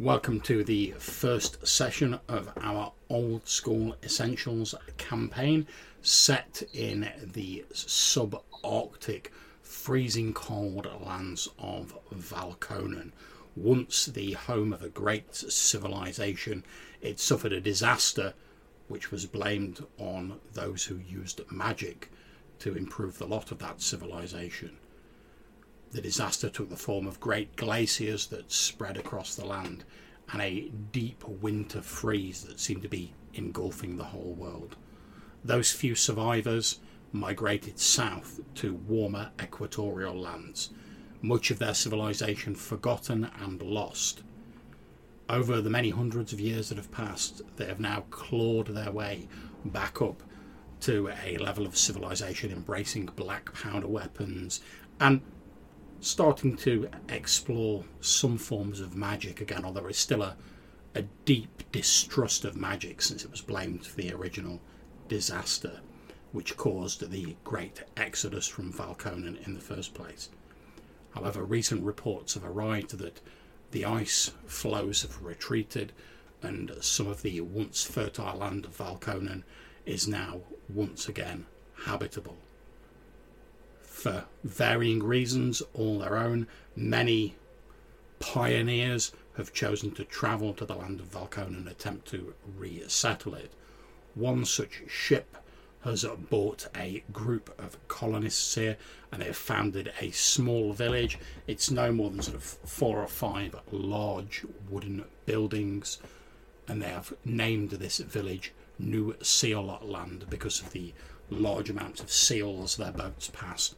Welcome to the first session of our Old School Essentials campaign set in the subarctic freezing cold lands of Valkonen. Once the home of a great civilization, it suffered a disaster which was blamed on those who used magic to improve the lot of that civilization. The disaster took the form of great glaciers that spread across the land and a deep winter freeze that seemed to be engulfing the whole world. Those few survivors migrated south to warmer equatorial lands, much of their civilization forgotten and lost. Over the many hundreds of years that have passed, they have now clawed their way back up to a level of civilization embracing black powder weapons and starting to explore some forms of magic again, although there is still a, a deep distrust of magic since it was blamed for the original disaster which caused the great exodus from Valkonen in the first place. However, recent reports have arrived that the ice flows have retreated and some of the once fertile land of Valkonen is now once again habitable for varying reasons, all their own. Many pioneers have chosen to travel to the land of Valkon and attempt to resettle it. One such ship has bought a group of colonists here and they have founded a small village. It's no more than sort of four or five large wooden buildings, and they have named this village New Seal Land because of the large amounts of seals their boats pass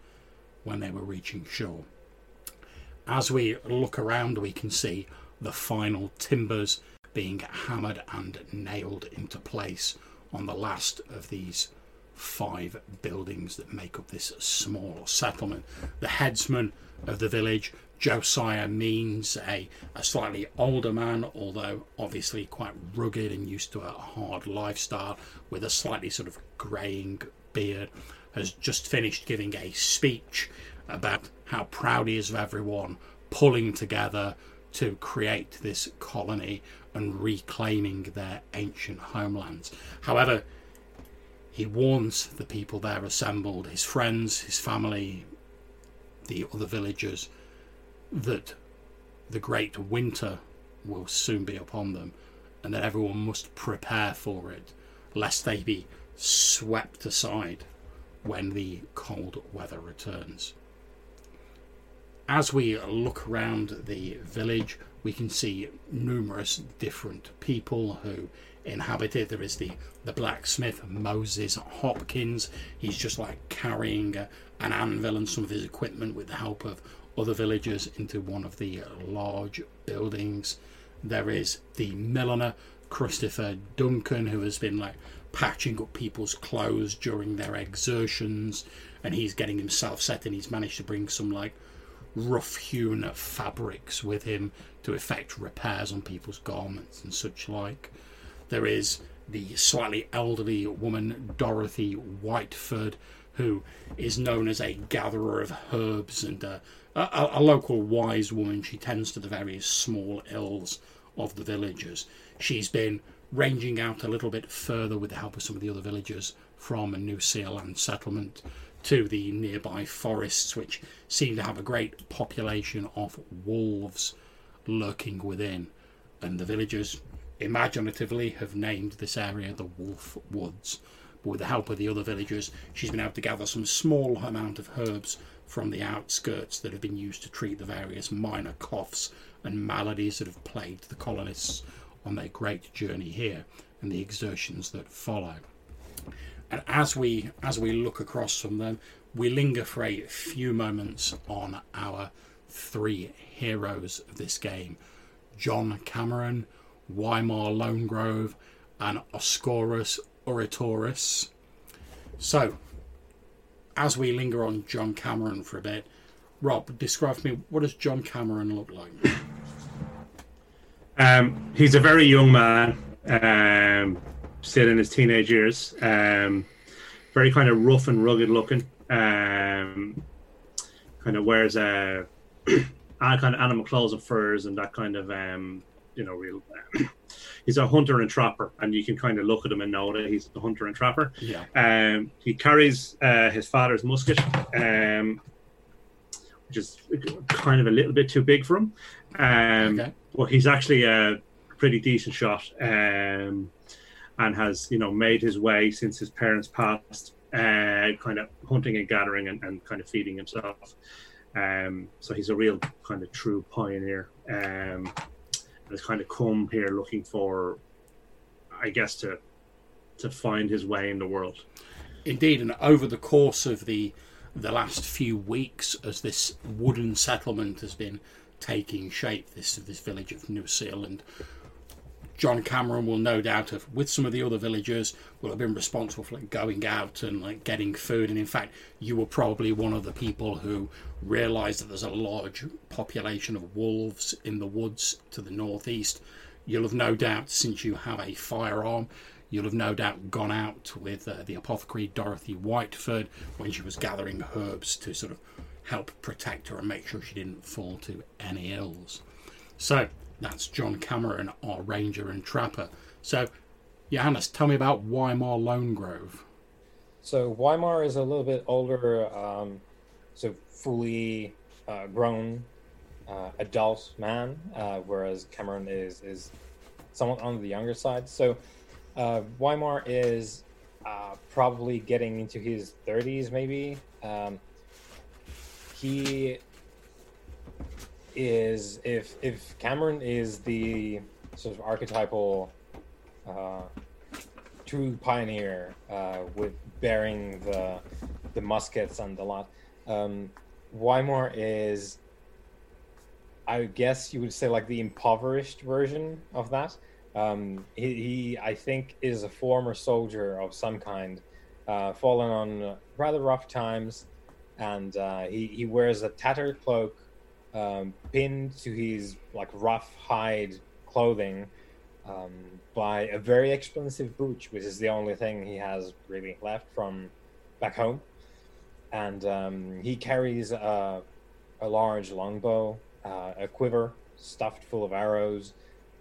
when they were reaching shore. As we look around, we can see the final timbers being hammered and nailed into place on the last of these five buildings that make up this small settlement. The headsman of the village, Josiah Means, a, a slightly older man, although obviously quite rugged and used to a hard lifestyle, with a slightly sort of greying beard, has just finished giving a speech about how proud he is of everyone pulling together to create this colony and reclaiming their ancient homelands. However, he warns the people there assembled, his friends, his family, the other villagers, that the great winter will soon be upon them and that everyone must prepare for it, lest they be swept aside when the cold weather returns. As we look around the village, we can see numerous different people who inhabit it. There is the, the blacksmith, Moses Hopkins. He's just like carrying an anvil and some of his equipment with the help of other villagers into one of the large buildings. There is the milliner, Christopher Duncan, who has been like patching up people's clothes during their exertions, and he's getting himself set, and he's managed to bring some like rough hewn fabrics with him to effect repairs on people's garments and such like. There is the slightly elderly woman, Dorothy Whiteford, who is known as a gatherer of herbs and uh, a, a, local wise woman. She tends to the various small ills of the villagers. She's been ranging out a little bit further with the help of some of the other villagers from a New Seal Land settlement to the nearby forests, which seem to have a great population of wolves lurking within. And the villagers imaginatively have named this area the Wolf Woods. But with the help of the other villagers, she's been able to gather some small amount of herbs from the outskirts that have been used to treat the various minor coughs and maladies that have plagued the colonists on their great journey here and the exertions that follow. And as we as we look across from them, we linger for a few moments on our three heroes of this game: John Cameron, Wymar Lonegrove, and Oscorus Oratoris. So, as we linger on John Cameron for a bit, Rob, describe for me what does John Cameron look like? Um, he's a very young man. Um, still in his teenage years. Um, very kind of rough and rugged looking. Um, kind of wears a, kind of animal clothes and furs and that kind of um, you know real. he's a hunter and trapper, and you can kind of look at him and know that he's a hunter and trapper. Yeah. Um, he carries uh, his father's musket, um, which is kind of a little bit too big for him. Um, Okay. But he's actually a pretty decent shot, um, and has you know made his way since his parents passed, uh, kind of hunting and gathering and, and kind of feeding himself. Um, so he's a real kind of true pioneer. Um, and has kind of come here looking for, I guess, to to find his way in the world. Indeed, and over the course of the the last few weeks, as this wooden settlement has been taking shape, this this village of New Seal Land, John Cameron will no doubt have, with some of the other villagers, will have been responsible for like, going out and like getting food. And in fact, you were probably one of the people who realised that there's a large population of wolves in the woods to the northeast. You'll have no doubt, since you have a firearm, you'll have no doubt gone out with uh, the apothecary Dorothy Whiteford when she was gathering herbs to sort of help protect her and make sure she didn't fall to any ills. So that's John Cameron, our ranger and trapper. So, Johannes, tell me about Weimar Lone Grove. So Weimar is a little bit older, um, so fully uh, grown uh, adult man, uh, whereas Cameron is is somewhat on the younger side. So uh, Weimar is uh, probably getting into his 30s, maybe. Um, he is if if Cameron is the sort of archetypal uh, true pioneer uh, with bearing the the muskets and the lot. Um, Weimar is, I guess you would say, like the impoverished version of that. Um, he, he, I think, is a former soldier of some kind, uh, fallen on rather rough times, and uh, he he wears a tattered cloak, um, pinned to his like rough hide clothing um, by a very expensive brooch, which is the only thing he has really left from back home. And um, he carries a, a large longbow, uh, a quiver stuffed full of arrows,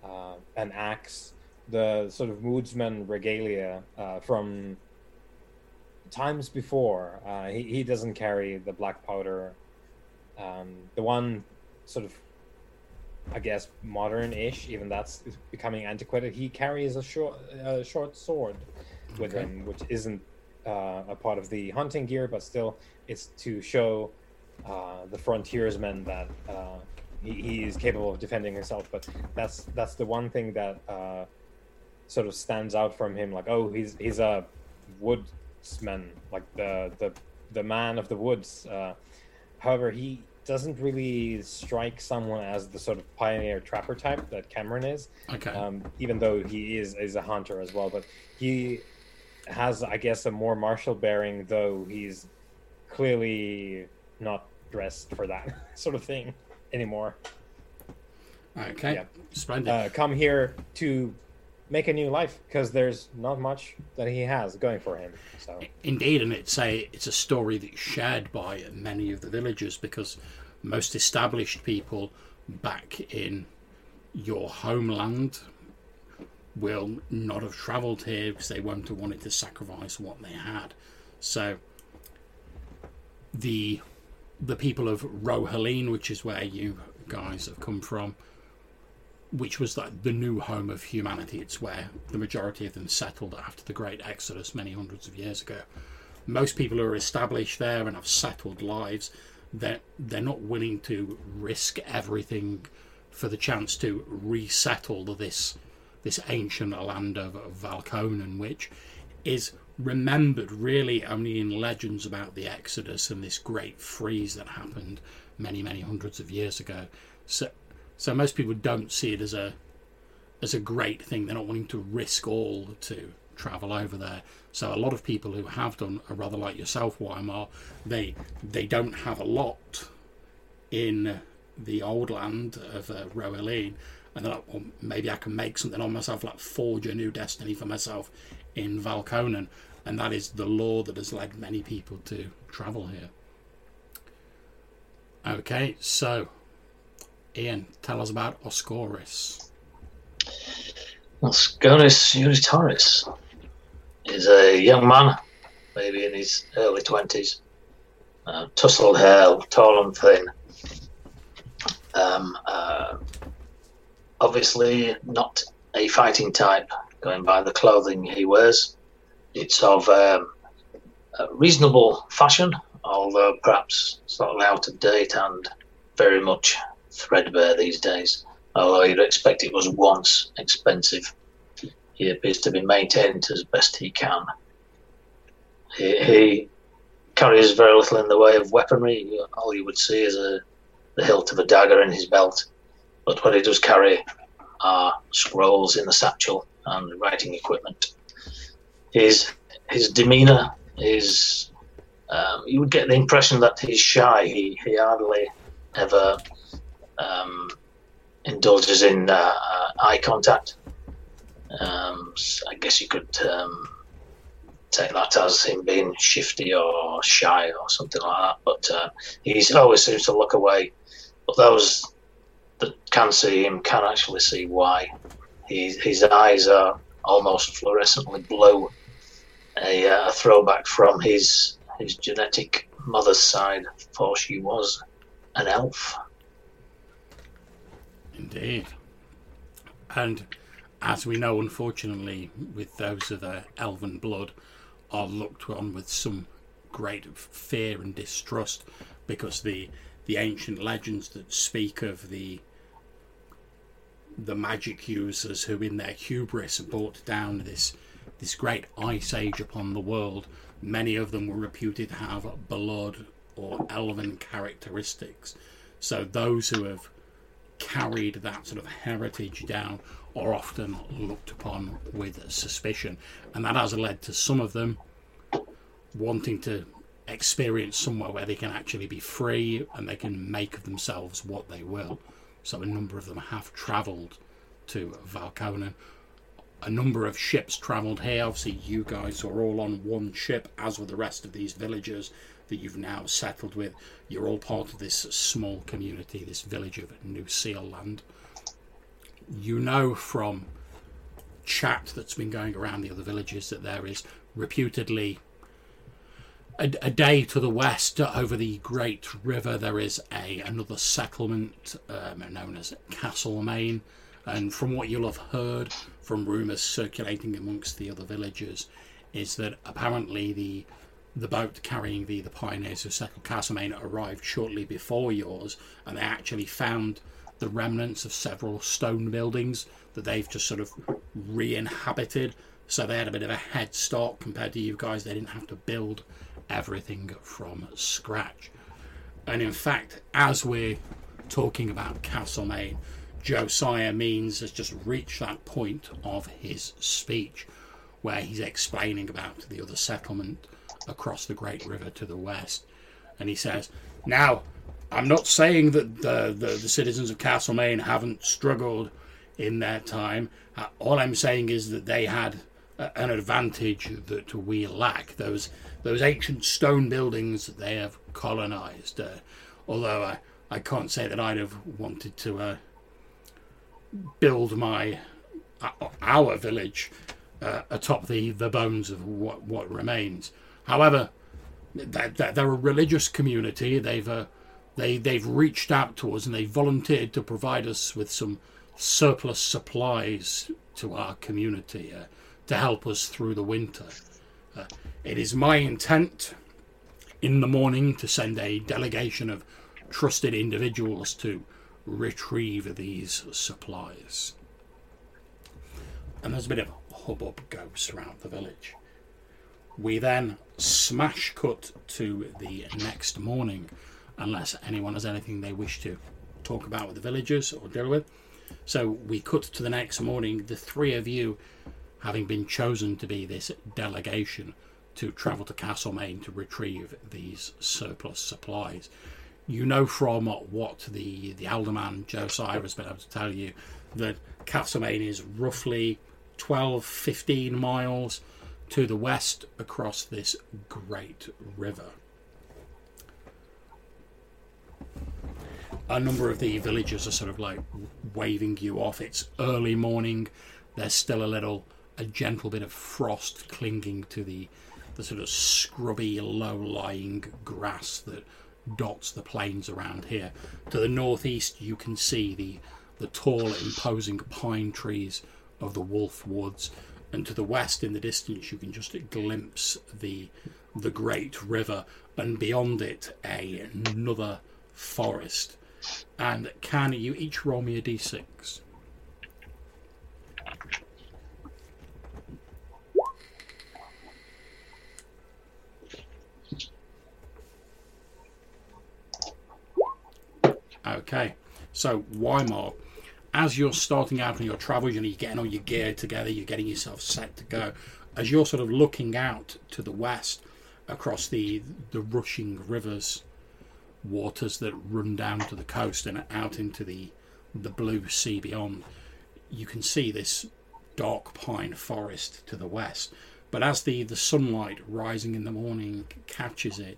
uh, an axe, the sort of woodsman regalia uh, from times before. Uh, he, he doesn't carry the black powder. Um, the one sort of I guess modern-ish, even that's becoming antiquated. He carries a short, a short sword with Okay. him, which isn't uh, a part of the hunting gear, but still, it's to show uh, the frontiersman that uh, he, he is capable of defending himself. But that's that's the one thing that uh, sort of stands out from him. Like, oh, he's he's a woodsman, like the the the man of the woods. Uh, however, he doesn't really strike someone as the sort of pioneer trapper type that Cameron is Okay. um, even though he is is a hunter as well. But he has, I guess, a more martial bearing, though he's clearly not dressed for that sort of thing anymore. okay. yeah. Splendid. Uh, come here to make a new life because there's not much that he has going for him. So Indeed, and it's a it's a story that's shared by many of the villagers because most established people back in your homeland will not have travelled here because they won't have wanted to sacrifice what they had. So the the people of Rohaleen, which is where you guys have come from, which was like the new home of humanity. It's where the majority of them settled after the Great Exodus many hundreds of years ago. Most people who are established there and have settled lives, they're, they're not willing to risk everything for the chance to resettle this this ancient land of, of Valkonen, which is remembered really only in legends about the Exodus and this great freeze that happened many, many hundreds of years ago. So, so most people don't see it as a as a great thing. They're not wanting to risk all to travel over there. So a lot of people who have done, are rather like yourself, Weimar, they they don't have a lot in the old land of uh, and they're like, well, maybe I can make something on myself, like forge a new destiny for myself in Valkonen, and that is the law that has led many people to travel here. Okay, so Ian, tell us about Oscorus. Well, Sconis Unitaris is a young man, maybe in his early 20s, uh, hair, tall and thin. Um, uh, obviously, not a fighting type, going by the clothing he wears. It's of um, reasonable fashion, although perhaps slightly out of date and very much threadbare these days. Although you'd expect it was once expensive, he appears to be maintaining it as best he can. He, he carries very little in the way of weaponry. All you would see is a, the hilt of a dagger in his belt. But what he does carry are scrolls in the satchel and writing equipment. His his demeanour is um, you would get the impression that he's shy. He he hardly ever um, indulges in uh, uh, eye contact. Um, I guess you could um, take that as him being shifty or shy or something like that. But uh, he always seems to look away. But those that can see him can actually see why. He, his eyes are almost fluorescently blue, a, uh, a throwback from his his genetic mother's side, for she was an elf. Indeed. And as we know, unfortunately, with those of the elven blood, are looked on with some great fear and distrust because the the ancient legends that speak of the the magic users who in their hubris brought down this this great ice age upon the world many of them were reputed to have blood or elven characteristics so those who have carried that sort of heritage down are often looked upon with suspicion and that has led to some of them wanting to experience somewhere where they can actually be free and they can make of themselves what they will. So a number of them have travelled to Valkonen. A number of ships travelled here. Obviously, you guys are all on one ship, as were the rest of these villagers that you've now settled with. You're all part of this small community, this village of New Seal Land. You know from chat that's been going around the other villages that there is reputedly a, a, day to the west over the great river there is a another settlement um, known as Castlemaine and from what you'll have heard from rumours circulating amongst the other villagers is that apparently the the boat carrying the, the pioneers who settled Castlemaine arrived shortly before yours and they actually found the remnants of several stone buildings that they've just sort of re-inhabited so they had a bit of a head start compared to you guys they didn't have to build everything from scratch. And in fact, as we're talking about Castlemaine, Josiah Means has just reached that point of his speech where he's explaining about the other settlement across the Great River to the west. And he says, Now, I'm not saying that the, the, the citizens of Castlemaine haven't struggled in their time. Uh, all I'm saying is that they had a, an advantage that we lack. Those those ancient stone buildings that they have colonized. Uh, although I, I can't say that I'd have wanted to uh, build my uh, our village uh, atop the, the bones of what, what remains. However, they're, a religious community. They've uh, they they've reached out to us and they volunteered to provide us with some surplus supplies to our community uh, to help us through the winter. Uh, it is my intent in the morning to send a delegation of trusted individuals to retrieve these supplies. And there's a bit of hubbub goes throughout the village. We then smash cut to the next morning, unless anyone has anything they wish to talk about with the villagers or deal with. So we cut to the next morning, the three of you having been chosen to be this delegation to travel to Castlemaine to retrieve these surplus supplies. You know from what the, the alderman Josiah has been able to tell you that Castlemaine is roughly 12 15 miles to the west across this great river. A number of the villagers are sort of like waving you off. It's early morning, there's still a little, a gentle bit of frost clinging to the, the sort of scrubby, low-lying grass that dots the plains around here. To the northeast, you can see the the tall, imposing pine trees of the Wolf Woods, and to the west, in the distance, you can just glimpse the the great river, and beyond it, a, another forest. And can you each roll me a d6? Okay, so Weimar, as you're starting out on your travels, you know, you're getting all your gear together, you're getting yourself set to go. As you're sort of looking out to the west across the the rushing rivers, waters that run down to the coast and out into the the blue sea beyond, you can see this dark pine forest to the west. But as the, the sunlight rising in the morning catches it,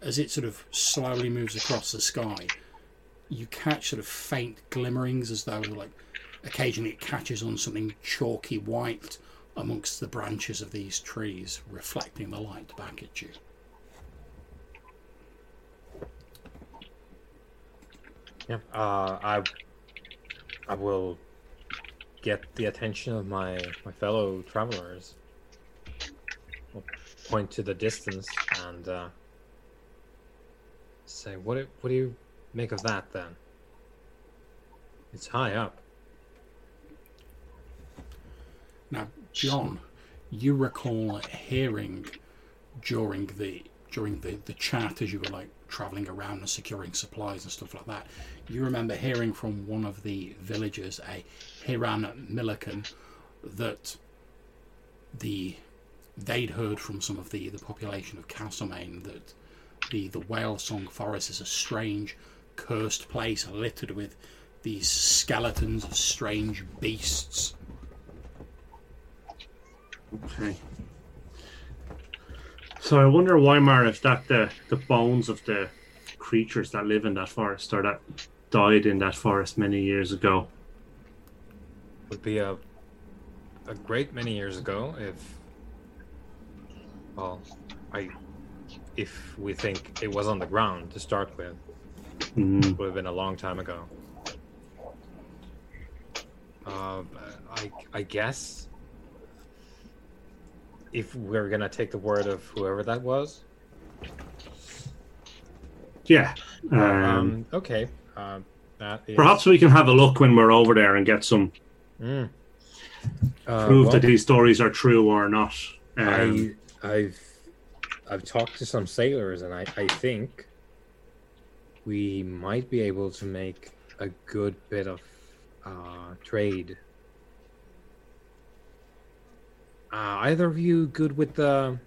as it sort of slowly moves across the sky, you catch sort of faint glimmerings as though like occasionally it catches on something chalky white amongst the branches of these trees, reflecting the light back at you. Yeah, uh, I I will get the attention of my my fellow travelers. I'll point to the distance and uh, say, "What what do you make of that then? It's high up." Now, John, you recall hearing during the during the, the chat as you were like traveling around and securing supplies and stuff like that. You remember hearing from one of the villagers, a Hiran Milliken, that the they'd heard from some of the, the population of Castlemaine that the, the Whale Song Forest is a strange, cursed place littered with these skeletons of strange beasts. Okay. So I wonder, Weimar, if that the the bones of the creatures that live in that forest or that died in that forest many years ago. Would be a a great many years ago if well, I if we think it was on the ground to start with, Mm, would have been a long time ago. Uh, I I guess if we're gonna take the word of whoever that was. yeah. Um, Um, okay. Um, that is, perhaps we can have a look when we're over there and get some Mm. Uh, proof well, that these stories are true or not. Um, I I've I've talked to some sailors and I, I think we might be able to make a good bit of uh, trade. Uh, either of you good with the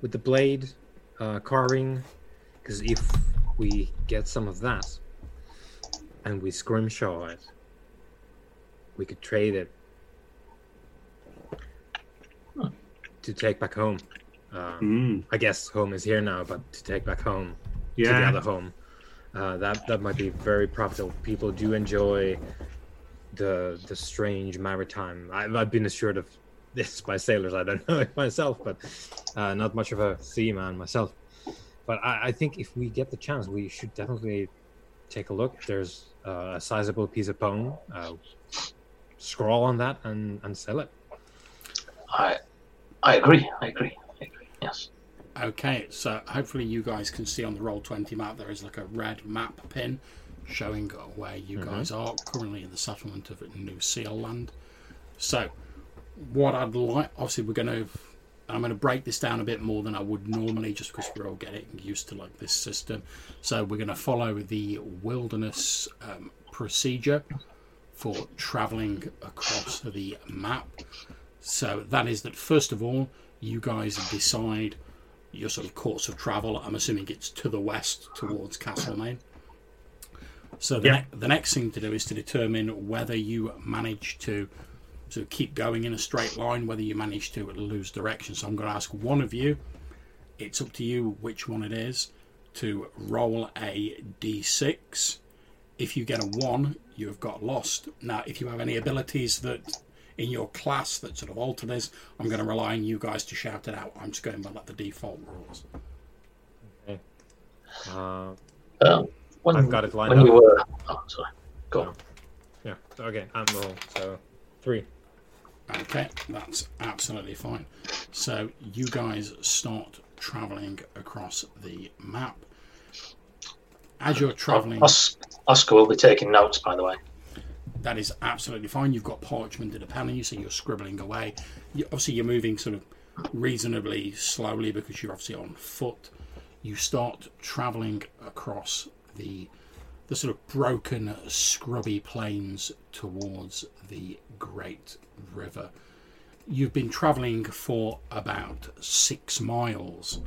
with the blade uh, carving? Because if we get some of that and we scrimshaw it, we could trade it to take back home. Um, mm, I guess home is here now, but to take back home to the other home, uh, that that might be very profitable. People do enjoy the the strange maritime. I've, I've been assured of this by sailors. I don't know it myself, but uh, not much of a seaman myself. But I, I think if we get the chance, we should definitely take a look. There's uh, a sizable piece of bone. Uh, scroll on that and and sell it. I, I agree. I agree. I agree. Yes. Okay, so hopefully you guys can see on the Roll20 map there is like a red map pin showing where you Mhm. guys are currently in the settlement of New Seal Land. So, what I'd like, obviously, we're going to, I'm going to break this down a bit more than I would normally just because we're all getting used to like this system. So, we're going to follow the wilderness um, procedure for traveling across the map. So, that is that first of all, you guys decide your sort of course of travel. I'm assuming it's to the west towards Castlemaine. So the, Yeah. ne- the next thing to do is to determine whether you manage to to keep going in a straight line, whether you manage to lose direction. So I'm going to ask one of you. It's up to you which one it is to roll a d6. If you get a one, you've got lost. Now, if you have any abilities that in your class that sort of alter this, I'm going to rely on you guys to shout it out. I'm just going by like the default rules. Uh, Um, when, I've got it lined when up. we were. Oh, sorry. Go on. yeah. Okay. I'm roll. So three. Okay, that's absolutely fine. So you guys start traveling across the map. As you're traveling, Os- Oscar will be taking notes, by the way. That is absolutely fine. You've got parchment and a pen, so you're scribbling away. You, obviously, you're moving sort of reasonably slowly because you're obviously on foot. You start traveling across the the sort of broken, scrubby plains towards the Great River. You've been traveling for about six miles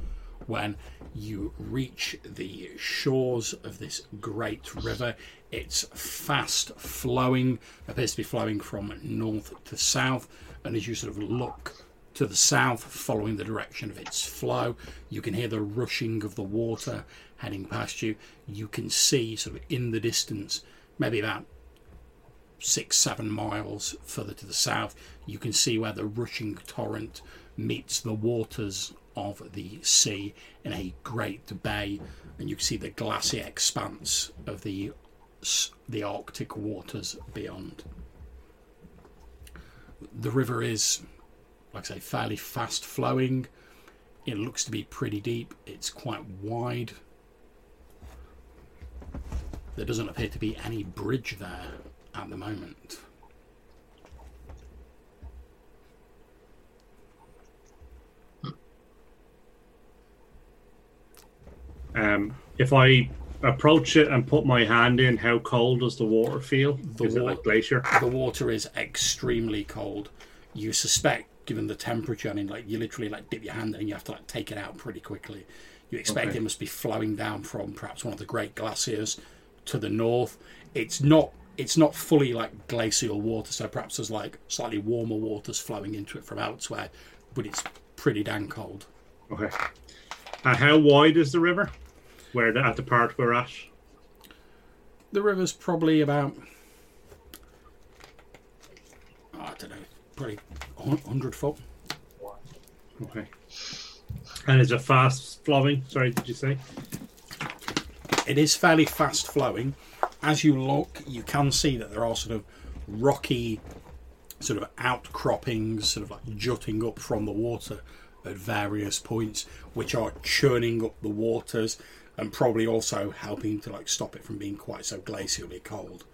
when you reach the shores of this great river. It's fast flowing, appears to be flowing from north to south, and as you sort of look to the south, following the direction of its flow, you can hear the rushing of the water heading past you. You can see, sort of in the distance, maybe about six, seven miles further to the south, you can see where the rushing torrent meets the waters of the sea in a great bay, and you can see the glassy expanse of the the Arctic waters beyond. The river is, like I say, fairly fast flowing. It looks to be pretty deep. It's quite wide. There doesn't appear to be any bridge there at the moment. Um, if I approach it and put my hand in, how cold does the water feel? The Is it like glacier? The water is extremely cold. You suspect, given the temperature, I mean, like you literally like dip your hand in and you have to like take it out pretty quickly. You expect Okay. it must be flowing down from perhaps one of the great glaciers to the north. It's not. It's not fully like glacial water, so perhaps there's like slightly warmer waters flowing into it from elsewhere, but it's pretty damn cold. Okay. And how wide is the river? Where the, at the part we're at? The river's probably about, oh, I don't know, probably 100 foot. Okay. And is it fast flowing? Sorry, did you say? It is fairly fast flowing. As you look, you can see that there are sort of rocky, sort of outcroppings, sort of like jutting up from the water at various points, which are churning up the waters and probably also helping to like stop it from being quite so glacially cold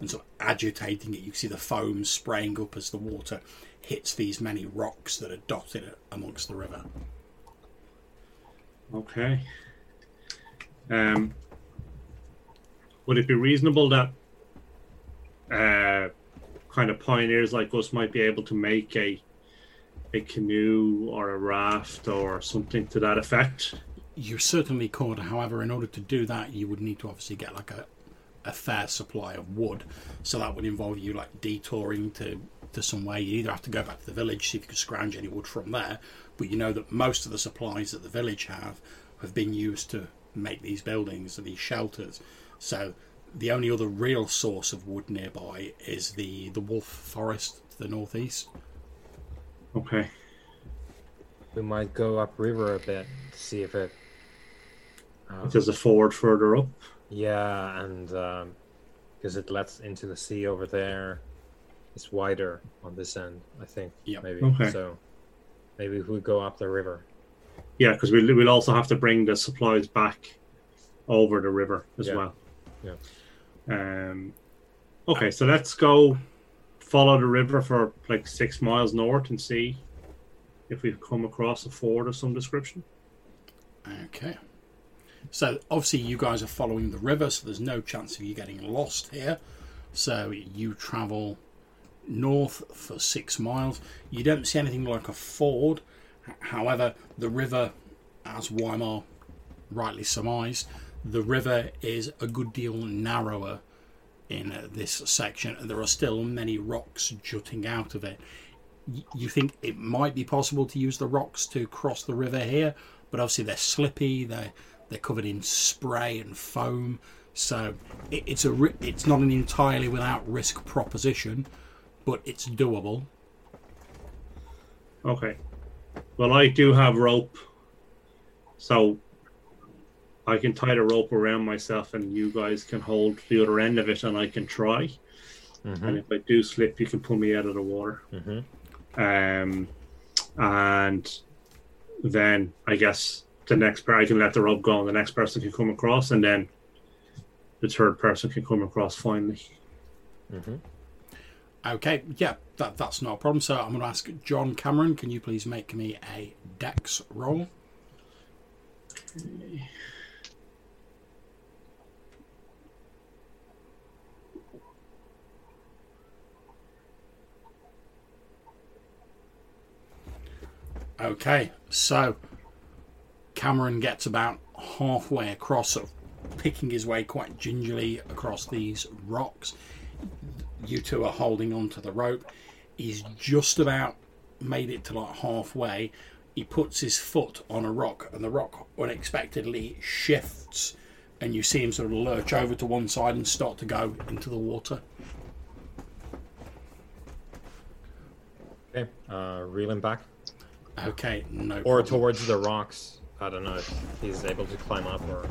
and sort of agitating it. You can see the foam spraying up as the water hits these many rocks that are dotted amongst the river. Okay. Um, would it be reasonable that uh, kind of pioneers like us might be able to make a a canoe or a raft or something to that effect? You certainly could. However, in order to do that, you would need to obviously get like a, a fair supply of wood. So that would involve you like detouring to to somewhere. You either have to go back to the village see if you can scrounge any wood from there, but you know that most of the supplies that the village have have been used to make these buildings and these shelters. So the only other real source of wood nearby is the the wolf forest to the northeast. Okay. We might go upriver a bit, to see if it. Uh, There's a ford further up. yeah, and um because it lets into the sea over there, it's wider on this end. I think. Yeah. Maybe. Okay. So maybe if we go up the river. Yeah, because we'll, we'll also have to bring the supplies back over the river as Yeah. well. Yeah. Um, okay, so let's go follow the river for like six miles north and see if we've come across a ford of some description. Okay. So obviously you guys are following the river, so there's no chance of you getting lost here. So you travel north for six miles. You don't see anything like a ford. However, the river, as Weimar rightly surmised, the river is a good deal narrower in uh, this section, and there are still many rocks jutting out of it. You think it might be possible to use the rocks to cross the river here, but obviously they're slippy. They're they're covered in spray and foam, So it, it's a ri- it's not an entirely without risk proposition, but it's doable. Okay. Well, I do have rope, so I can tie the rope around myself, and you guys can hold the other end of it, and I can try. Mm-hmm. And if I do slip, you can pull me out of the water. Mm-hmm. Um, and then I guess the next person I can let the rope go, and the next person can come across, and then the third person can come across finally. Mm-hmm. Okay, yeah, that that's not a problem. So I'm going to ask John Cameron. Can you please make me a Dex roll? Okay, so Cameron gets about halfway across, sort of picking his way quite gingerly across these rocks. You two are holding onto the rope. He's just about made it to like halfway. He puts his foot on a rock, and the rock unexpectedly shifts, and you see him sort of lurch over to one side and start to go into the water. Okay. Uh, reel him back Okay, no. or problem. towards the rocks. I don't know if he's able to climb up or.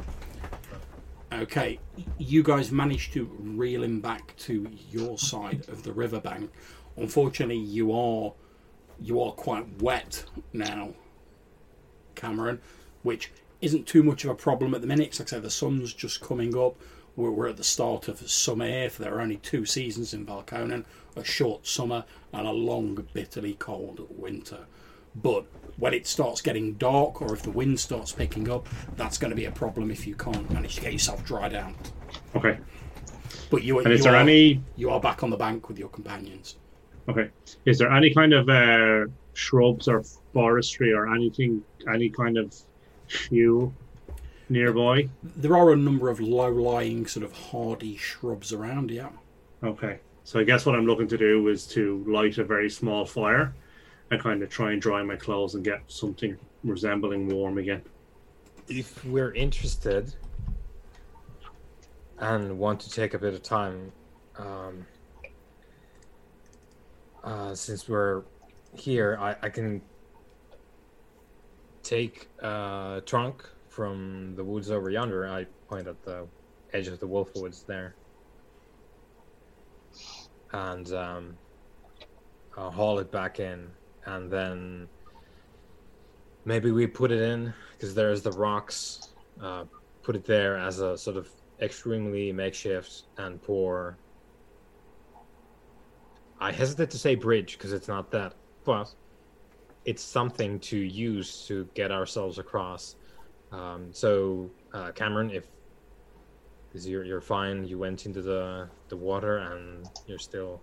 Okay, you guys managed to reel him back to your side of the riverbank. Unfortunately, you are you are quite wet now, Cameron, which isn't too much of a problem at the minute. Like I say, the sun's just coming up. We're, we're at the start of summer here. For there are only two seasons in Valkonen: a short summer and a long, bitterly cold winter. But when it starts getting dark, or if the wind starts picking up, that's going to be a problem if you can't manage to get yourself dried out. Okay. But you, And you is there are, any you are back on the bank with your companions. Okay. Is there any kind of uh, shrubs or forestry or anything, any kind of fuel nearby? There are a number of low-lying, sort of hardy shrubs around. Yeah. Okay. So I guess what I'm looking to do is to light a very small fire and kind of try and dry my clothes and get something resembling warm again. If we're interested and want to take a bit of time, um, uh, since we're here, I, I can take a trunk from the woods over yonder. I point at the edge of the wolf woods there. And um, I'll haul it back in, and then maybe we put it in because there's the rocks. Uh, put it there as a sort of extremely makeshift and poor. I hesitate to say bridge because it's not that, but it's something to use to get ourselves across. Um, so, uh, Cameron, if you're you're fine, you went into the the water and you're still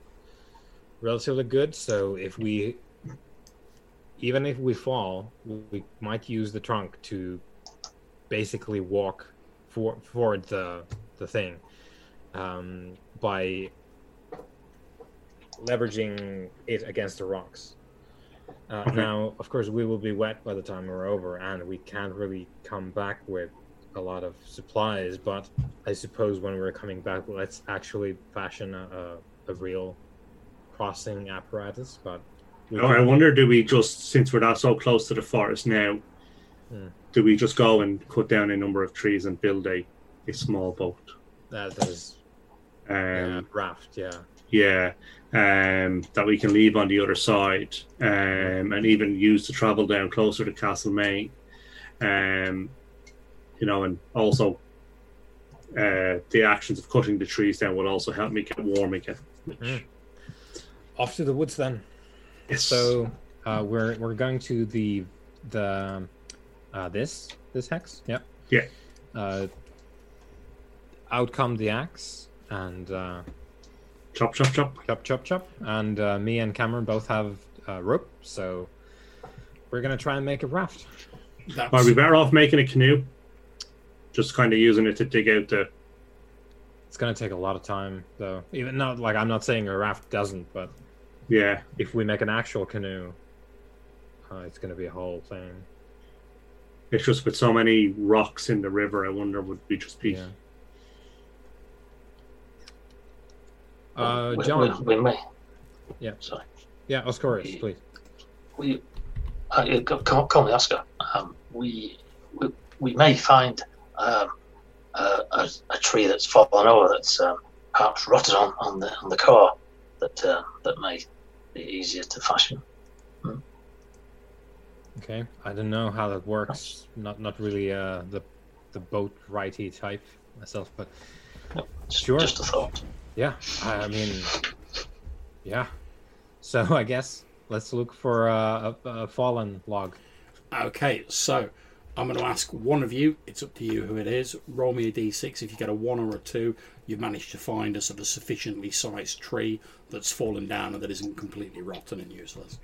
relatively good. So if we even if we fall, we might use the trunk to basically walk for, forward the the thing um, by leveraging it against the rocks. Uh, Okay. Now, of course, we will be wet by the time we're over, and we can't really come back with a lot of supplies. But I suppose when we're coming back, let's actually fashion a, a, a real crossing apparatus. But we Oh, I wonder, do we just, since we're not so close to the forest now, Hmm. do we just go and cut down a number of trees and build a, a small boat? that, is Um, uh, raft, yeah. yeah, um, that we can leave on the other side, um, and even use to travel down closer to Castlemaine, um, you know, and also uh, the actions of cutting the trees down will also help me get warm again. Mm. Off to the woods then. Yes. So uh, we're we're going to the the uh, this this hex. Yep. Yeah. Uh, out come the axe and uh, chop, chop, chop. chop chop chop. And uh, me and Cameron both have uh, rope, so we're gonna try and make a raft. That's, Are we better off making a canoe? Just kind of using it to dig out the. It's gonna take a lot of time though. Even not like I'm not saying a raft doesn't, but Yeah, if we make an actual canoe, uh, it's gonna be a whole thing. it's just with so many rocks in the river. I wonder would we just be Yeah. Uh, we, John. we, we may. Yeah. Sorry. Yeah, Oscaris, please. We. Uh, yeah, co- co- call me Oscar. Um, we, we we may find um, a, a, a tree that's fallen over that's um, perhaps rotted on, on the on the core that uh, that may be easier to fashion. Okay. I don't know how that works. Not not really uh, the the boat righty type myself, but Just, Sure. just a thought. yeah. I, I mean, yeah. So I guess let's look for uh, a, a fallen log. Okay, so I'm going to ask one of you. It's up to you who it is. Roll me a d6. If you get a one or a two, you've managed to find a sort of sufficiently sized tree that's fallen down and that isn't completely rotten and useless.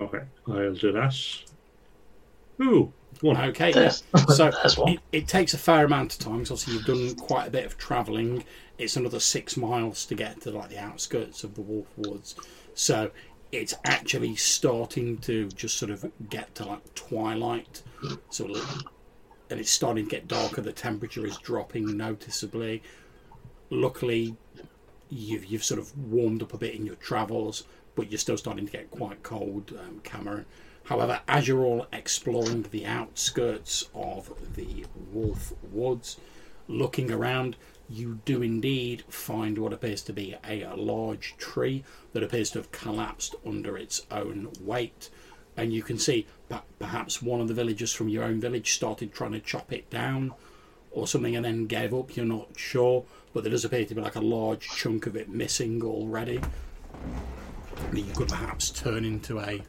Okay, I'll do that. Ooh, one. Okay, yeah. So it, it takes a fair amount of time. 'cause obviously, you've done quite a bit of travelling. It's another six miles to get to like the outskirts of the Wolf Woods. So it's actually starting to just sort of get to like twilight. So and it's starting to get darker. The temperature is dropping noticeably. Luckily, you've you've sort of warmed up a bit in your travels, but you're still starting to get quite cold, um, Cameron. However, as you're all exploring the outskirts of the Wolf Woods, looking around, you do indeed find what appears to be a, large tree that appears to have collapsed under its own weight. And you can see perhaps one of the villagers from your own village started trying to chop it down or something and then gave up. You're not sure, but there does appear to be like a large chunk of it missing already. That you could perhaps turn into a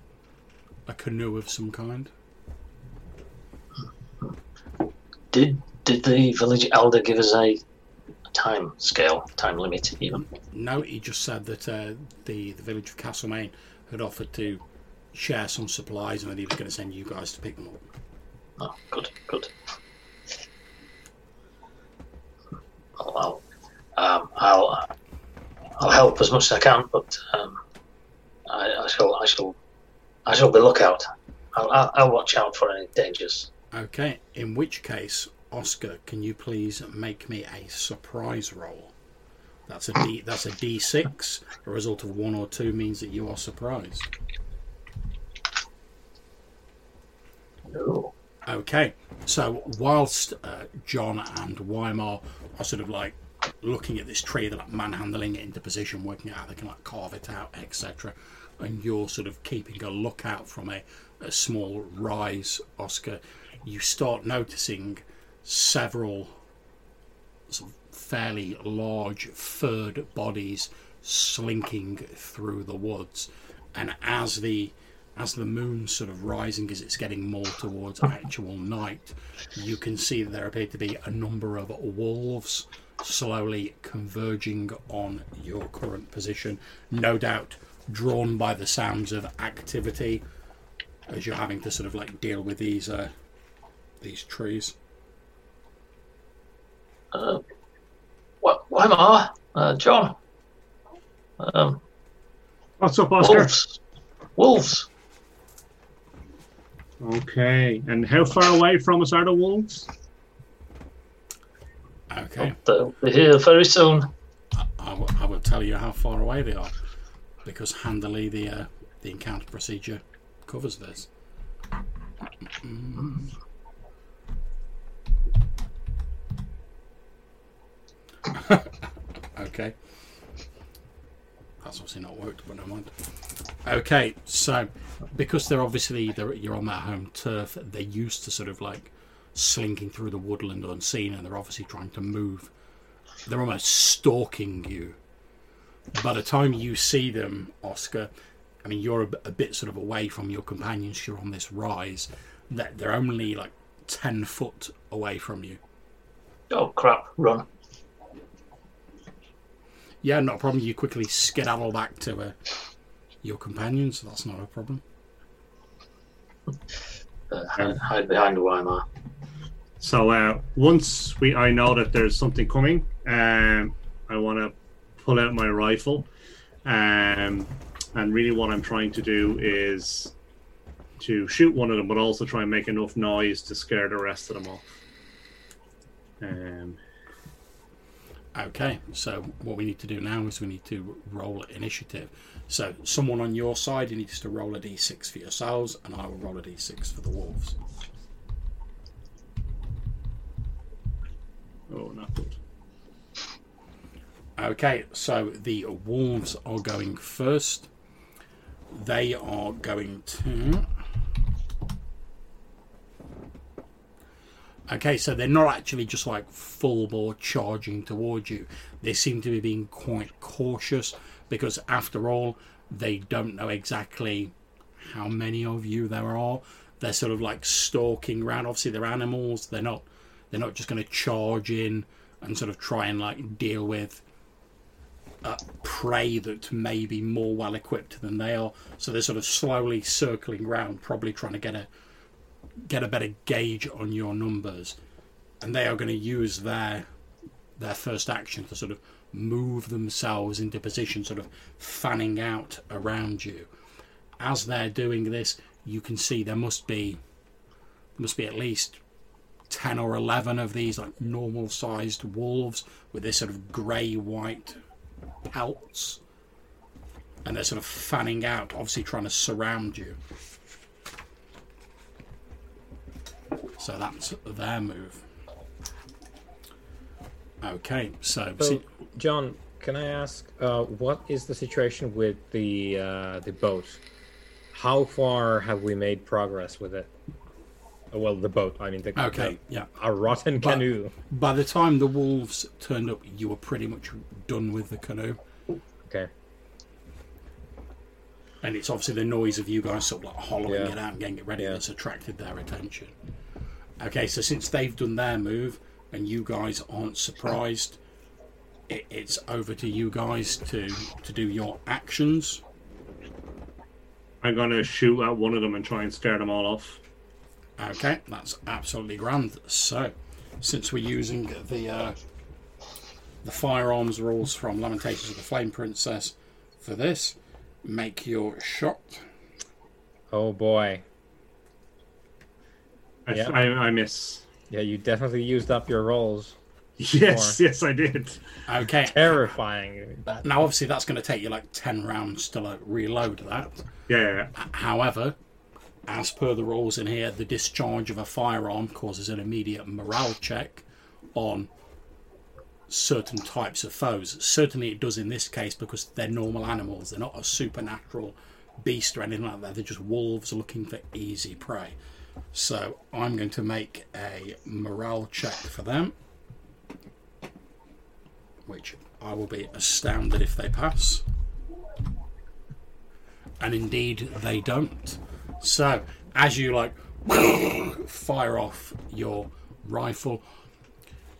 a canoe of some kind. Did did the village elder give us a time scale, time limit even? No, he just said that uh, the the village of Castlemaine had offered to share some supplies and that he was going to send you guys to pick them up. Oh, good, good. I'll, I'll, um, I'll, I'll help as much as I can, but um, I, I shall, I shall, I shall be lookout. I'll, I'll, I'll watch out for any dangers. Okay, in which case, Oscar, can you please make me a surprise roll? That's a D. That's a D six. A result of one or two means that you are surprised. Ooh. Okay, so whilst uh, John and Weimar are sort of like looking at this tree, they're like manhandling it into position, working out how they can like carve it out, etc. And you're sort of keeping a lookout from a, a small rise, Oscar. You start noticing several sort of fairly large furred bodies slinking through the woods, and as the as the moon's sort of rising as it's getting more towards actual night, you can see that there appear to be a number of wolves slowly converging on your current position. No doubt drawn by the sounds of activity as you're having to sort of like deal with these uh, these trees. Uh, what? Weimar? Uh, John? Um, What's up, Oscar? wolves. Wolves. Okay, and how far away from us are the wolves? Okay, They'll be here very soon. I will- I will tell you how far away they are because handily the uh, the encounter procedure covers this. Mm. okay. That's obviously not worked, but never mind. Okay, so because they're obviously they're, you're on their home turf, they're used to sort of like slinking through the woodland unseen, and they're obviously trying to move. They're almost stalking you. By the time you see them, Oscar, I mean you're a bit sort of away from your companions. You're on this rise. That they're only like ten foot away from you. Oh crap! Run. Yeah, not a problem. You quickly skedaddle back to uh, your companions. That's not a problem. Uh, hide, hide behind Weimar. So uh, once we, I know that there's something coming. Um, I want to pull out my rifle, um, and really what I'm trying to do is to shoot one of them, but also try and make enough noise to scare the rest of them off. Um, Okay, so what we need to do now is we need to roll initiative. So someone on your side needs to roll a d6 for yourselves, and I will roll a d6 for the wolves. Oh, not good. Okay, so the wolves are going first. They are going to. Okay, so they're not actually just like full bore charging towards you. They seem to be being quite cautious because, after all, they don't know exactly how many of you there are. They're sort of like stalking around. Obviously, they're animals. They're not. They're not just going to charge in and sort of try and like deal with prey that may be more well equipped than they are. So they're sort of slowly circling around, probably trying to get a get a better gauge on your numbers, and they are going to use their their first action to sort of move themselves into position, sort of fanning out around you. As they're doing this, you can see there must be there must be at least ten or eleven of these like normal sized wolves with this sort of grey white pelts. And they're sort of fanning out, obviously trying to surround you. So that's their move. Okay, so, So, John, can I ask, uh, what is the situation with the uh, the boat? How far have we made progress with it? Oh, well, the boat. I mean, the, okay, yeah. a rotten But- canoe. By the time the wolves turned up, you were pretty much done with the canoe. Okay. And it's obviously the noise of you guys sort of like hollowing Yeah. it out and getting it ready Yeah. that's attracted their attention. Okay, so since they've done their move and you guys aren't surprised, it, it's over to you guys to to do your actions. I'm going to shoot at one of them and try and scare them all off. Okay, that's absolutely grand. So, since we're using the uh, the firearms rules from Lamentations of the Flame Princess for this, make your shot. Oh boy. I, Yeah. I, I miss. Yeah, you definitely used up your rolls. Yes, yes, I did. Okay, Terrifying. That- now obviously that's going to take you like ten rounds to like reload that. Yeah, yeah, yeah. However, as per the rules in here, the discharge of a firearm causes an immediate morale check on certain types of foes. Certainly, it does in this case because they're normal animals. They're not a supernatural beast or anything like that. They're just wolves looking for easy prey. So I'm going to make a morale check for them, which I will be astounded if they pass. And indeed, they don't. So as you like fire off your rifle,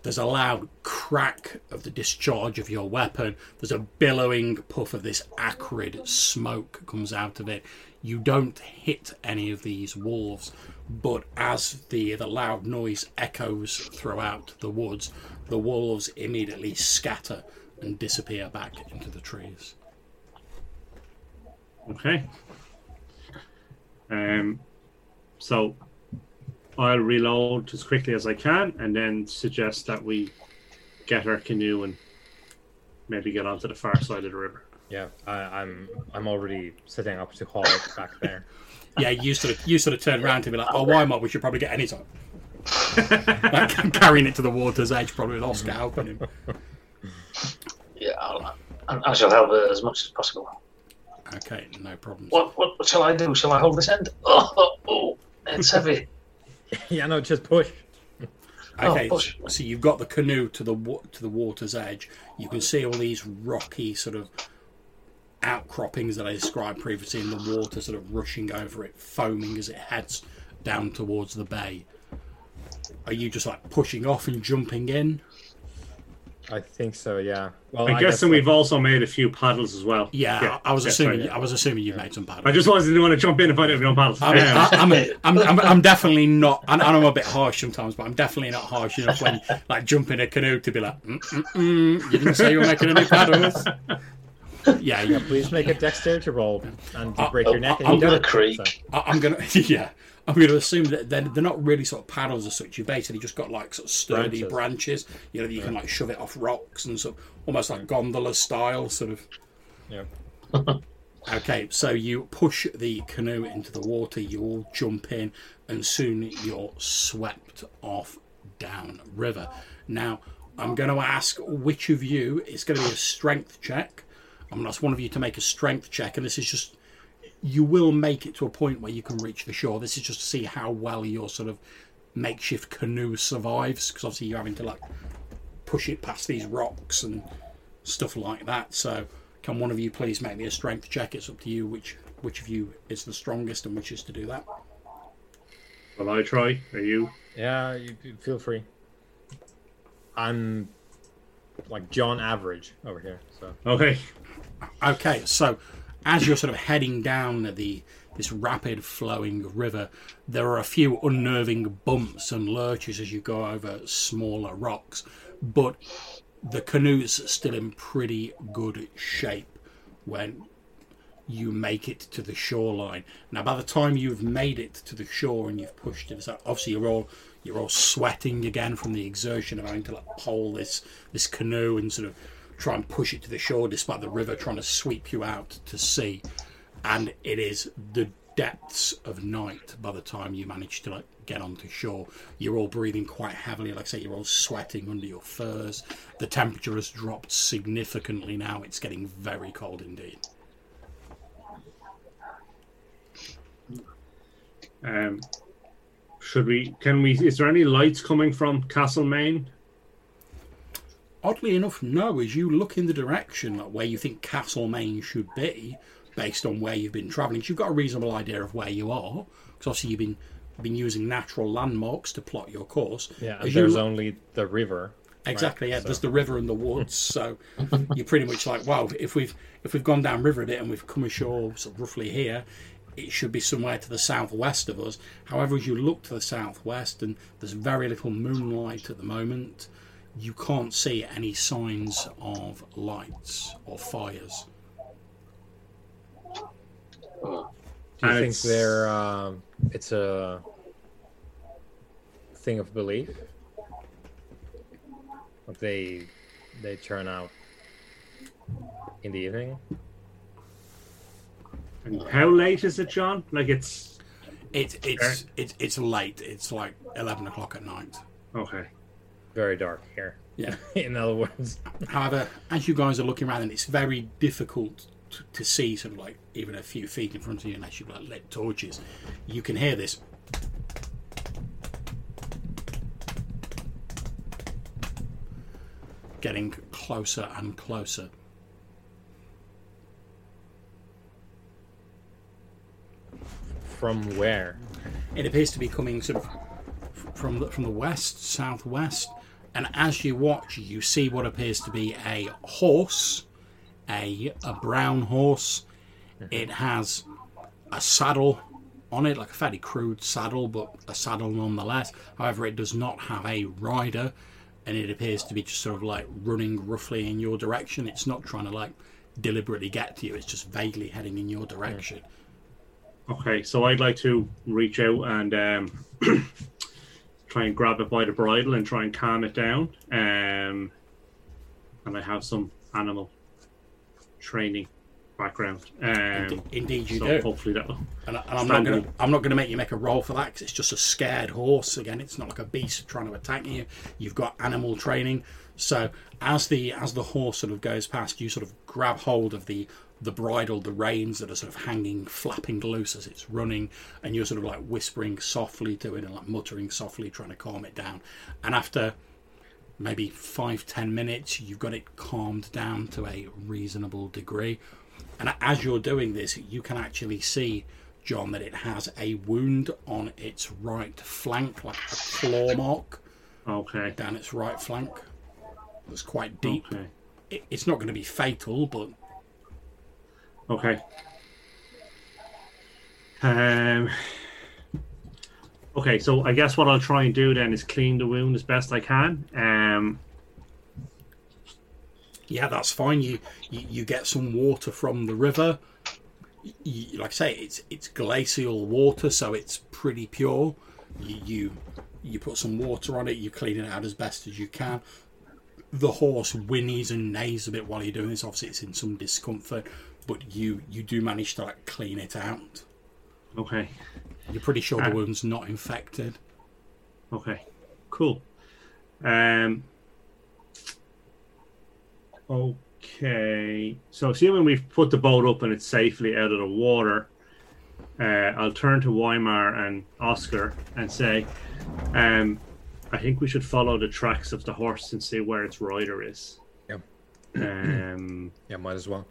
there's a loud crack of the discharge of your weapon. There's a billowing puff of this acrid smoke comes out of it. You don't hit any of these wolves, but as the the loud noise echoes throughout the woods, the wolves immediately scatter and disappear back into the trees. Okay. Um, so I'll reload as quickly as I can, and then suggest that we get our canoe and maybe get onto the far side of the river. Yeah, I, I'm I'm already setting up to haul it back there. Yeah, you sort of you sort of turn around to be like, "Oh, why not? We should probably get any time." like carrying it to the water's edge, probably with Oscar helping him. Yeah, I'll, I, I shall help her as much as possible. Okay, no problems. What, what what shall I do? Shall I hold this end? Oh, oh, oh it's heavy. yeah, no, just push. Oh, okay, Oh, push. so you've got the canoe to the to the water's edge. You can see all these rocky sort of outcroppings that I described previously, in the water sort of rushing over it, foaming as it heads down towards the bay. Are you just like pushing off and jumping in? I think so. Yeah. Well, I'm I guessing guess we've also made a few paddles as well. Yeah, I, I was yes, assuming. right, yeah. I was assuming you made some paddles. I just wanted to want to jump in and find out if we don't paddles. I mean, I, I'm, a, I'm, I'm, I'm definitely not, and I'm a bit harsh sometimes, but I'm definitely not harsh enough when like jumping a canoe to be like, mm, mm, mm, you didn't say you were making any paddles. Yeah, you, Please make a dexterity roll, and you Uh, break your neck. and I'm gonna don't. creak. I, I'm gonna, yeah, I'm going to assume that they're, they're not really sort of paddles or such. You've basically just got like sort of sturdy Branches. branches. You know, that you can like shove it off rocks and sort of almost like gondola style sort of. Yeah. Okay, so you push the canoe into the water, you all jump in, and soon you're swept off down river. Now, I'm going to ask which of you, it's going to be a strength check. I'm going to ask one of you to make a strength check, and this is just, you will make it to a point where you can reach the shore. This is just to see how well your sort of makeshift canoe survives, because obviously you're having to like push it past these rocks and stuff like that. So, can one of you please make me a strength check? It's up to you which which of you is the strongest and which is to do that. Will I try? Are you? Yeah, you, you feel free. I'm like John Average over here, so Okay. Okay, so as you're sort of heading down the this rapid flowing river, there are a few unnerving bumps and lurches as you go over smaller rocks, but the canoe's still in pretty good shape when you make it to the shoreline. Now, by the time you've made it to the shore and you've pushed it, so obviously you're all you're all sweating again from the exertion of having to like pole this this canoe and sort of try and push it to the shore, despite the river trying to sweep you out to sea. And it is the depths of night by the time you manage to like get onto shore. You're all breathing quite heavily, like I say, you're all sweating under your furs. The temperature has dropped significantly now. It's getting very cold indeed. Um, should we? Can we? Is there any lights coming from Castlemaine? Oddly enough, no. As you look in the direction like, where you think Castlemaine should be, based on where you've been travelling, so you've got a reasonable idea of where you are. Because obviously you've been been using natural landmarks to plot your course. yeah. As you there's only the river. Exactly. Yeah, so- there's the river and the woods, so you're pretty much like, wow. If we've if we've gone down river a bit and we've come ashore sort of roughly here, it should be somewhere to the southwest of us. However, as you look to the southwest, and there's very little moonlight at the moment, you can't see any signs of lights or fires. Do you And think it's- they're um, it's a thing of belief? Like they they turn out in the evening? And how late is it, John? Like it's It, it's it's it's late. It's like eleven o'clock at night. okay. Very dark here. Yeah. In other words. However, as you guys are looking around, and it's very difficult to, to see, sort of like even a few feet in front of you, unless you've like lit torches. You can hear this. Getting closer and closer. From where? It appears to be coming sort of from the, from the west, southwest, and as you watch, you see what appears to be a horse, a a brown horse. It has a saddle on it, like a fairly crude saddle, but a saddle nonetheless. However, it does not have a rider, and it appears to be just sort of like running roughly in your direction. It's not trying to like deliberately get to you. It's just vaguely heading in your direction. Okay, so I'd like to reach out and um, try and grab it by the bridle and try and calm it down. Um, and I have some animal training background. Um, Inde- Indeed, you so do. hopefully that will. And, I- and I'm not going to I'm not going to make you make a roll for that because it's just a scared horse. Again, it's not like a beast trying to attack you. You've got animal training. So as the as the horse sort of goes past, you sort of grab hold of the the bridle, the reins that are sort of hanging, flapping loose as it's running, and you're sort of like whispering softly to it and like muttering softly, trying to calm it down. And after maybe five ten minutes, you've got it calmed down to a reasonable degree. And as you're doing this, you can actually see, John, that it has a wound on its right flank, like a claw mark Okay. down its right flank. It's quite deep. Okay. It, it's not going to be fatal, but Okay. Um. Okay, so I guess what I'll try and do then is clean the wound as best I can. Um. yeah, that's fine. You, you you get some water from the river. y like I say, it's it's glacial water, so it's pretty pure. You, you you put some water on it, you clean it out as best as you can. The horse whinnies and neighs a bit while you're doing this. Obviously, it's in some discomfort, but you you do manage to like clean it out. Okay. You're pretty sure the Ah. wound's not infected. Okay. Cool. Um. Okay. So, assuming we've put the boat up and it's safely out of the water, uh, I'll turn to Weimar and Oscar and say, um, I think we should follow the tracks of the horse and see where its rider is. Yep. Um. Yeah, might as well.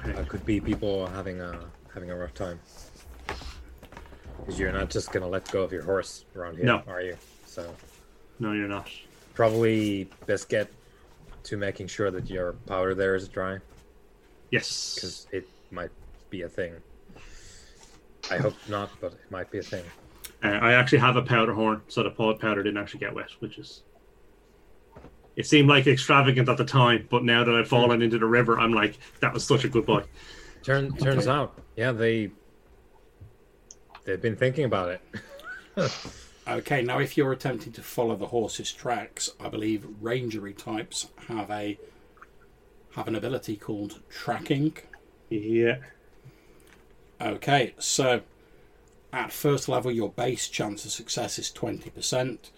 Okay. Uh, could be people having a having a rough time. Because you're not just gonna let go of your horse around here, No. are you? So No, you're not. probably best get to making sure that your powder there is dry, Yes. because it might be a thing. I hope not, but it might be a thing. Uh, I actually have a powder horn, so the pod powder didn't actually get wet, which is. It seemed like extravagant at the time, but now that I've hmm. fallen into the river, I'm like, that was such a good boy. Turn turns out, yeah, they they've been thinking about it. Okay, now if you're attempting to follow the horse's tracks, I believe rangery types have a have an ability called tracking. Yeah. Okay, so at first level, your base chance of success is 20%.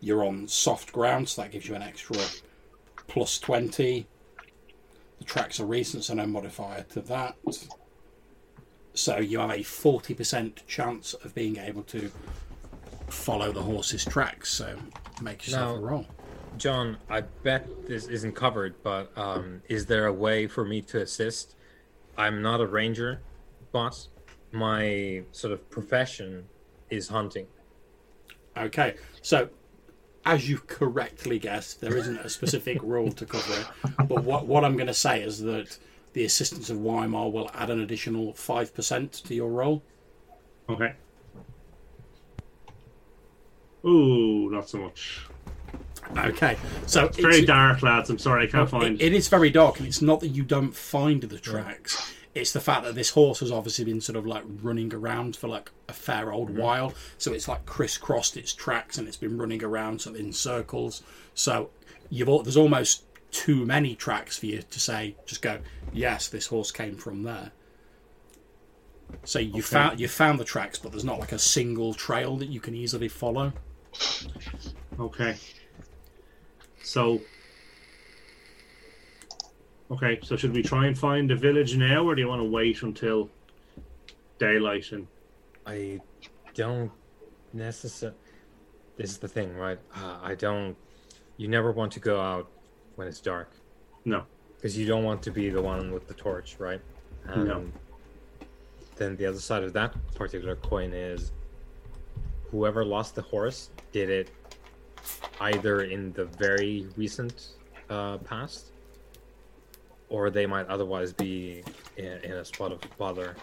You're on soft ground, so that gives you an extra plus 20. The tracks are recent, so no modifier to that. So you have a 40% chance of being able to follow the horse's tracks. So make yourself a Now- roll. John, I bet this isn't covered, but um, is there a way for me to assist? I'm not a ranger, but my sort of profession is hunting. Okay, so as you correctly guessed, there isn't a specific rule to cover it. But what what I'm going to say is that the assistance of Weimar will add an additional five percent to your roll. Okay. Ooh, not so much. Okay, so It's very dark, lads. I'm sorry, I can't find. It, it is very dark, and it's not that you don't find the tracks. It's the fact that this horse has obviously been sort of like running around for like a fair old mm-hmm. while, so it's like crisscrossed its tracks, and it's been running around sort of in circles. So you've al- there's almost too many tracks for you to say just go yes, this horse came from there. So you found you found the tracks, but there's not like a single trail that you can easily follow. Okay. So. Okay, so should we try and find the village now, or do you want to wait until daylight and I don't necessarily. This is the thing, right? Uh, I don't. You never want to go out when it's dark no? because you don't want to be the one with the torch, right? And No. Then the other side of that particular coin is whoever lost the horse did it either in the very recent uh, past or they might otherwise be in, in a spot of bother.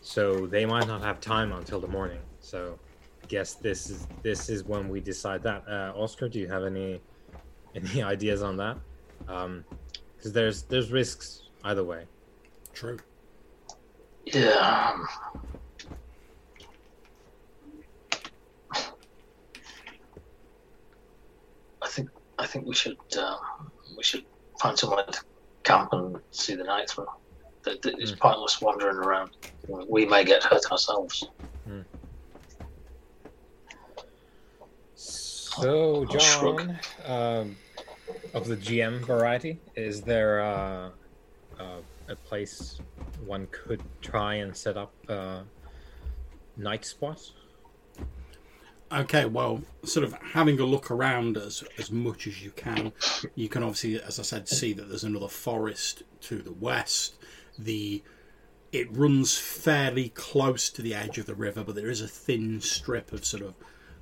So they might not have time until the morning. So I guess this is this is when we decide that. Uh, Oscar, do you have any any ideas on that? Because there's there's risks either way. True. Yeah. um, I think I think we should uh, we should find somewhere to camp and see the night through. Th- th- It's pointless wandering around. We may get hurt ourselves. So, John, um, of the GM variety, is there uh, uh, a place one could try and set up a night spot? Okay, well, sort of having a look around as as much as you can, you can obviously, as I said, see that there's another forest to the west. The it runs fairly close to the edge of the river, but there is a thin strip of sort of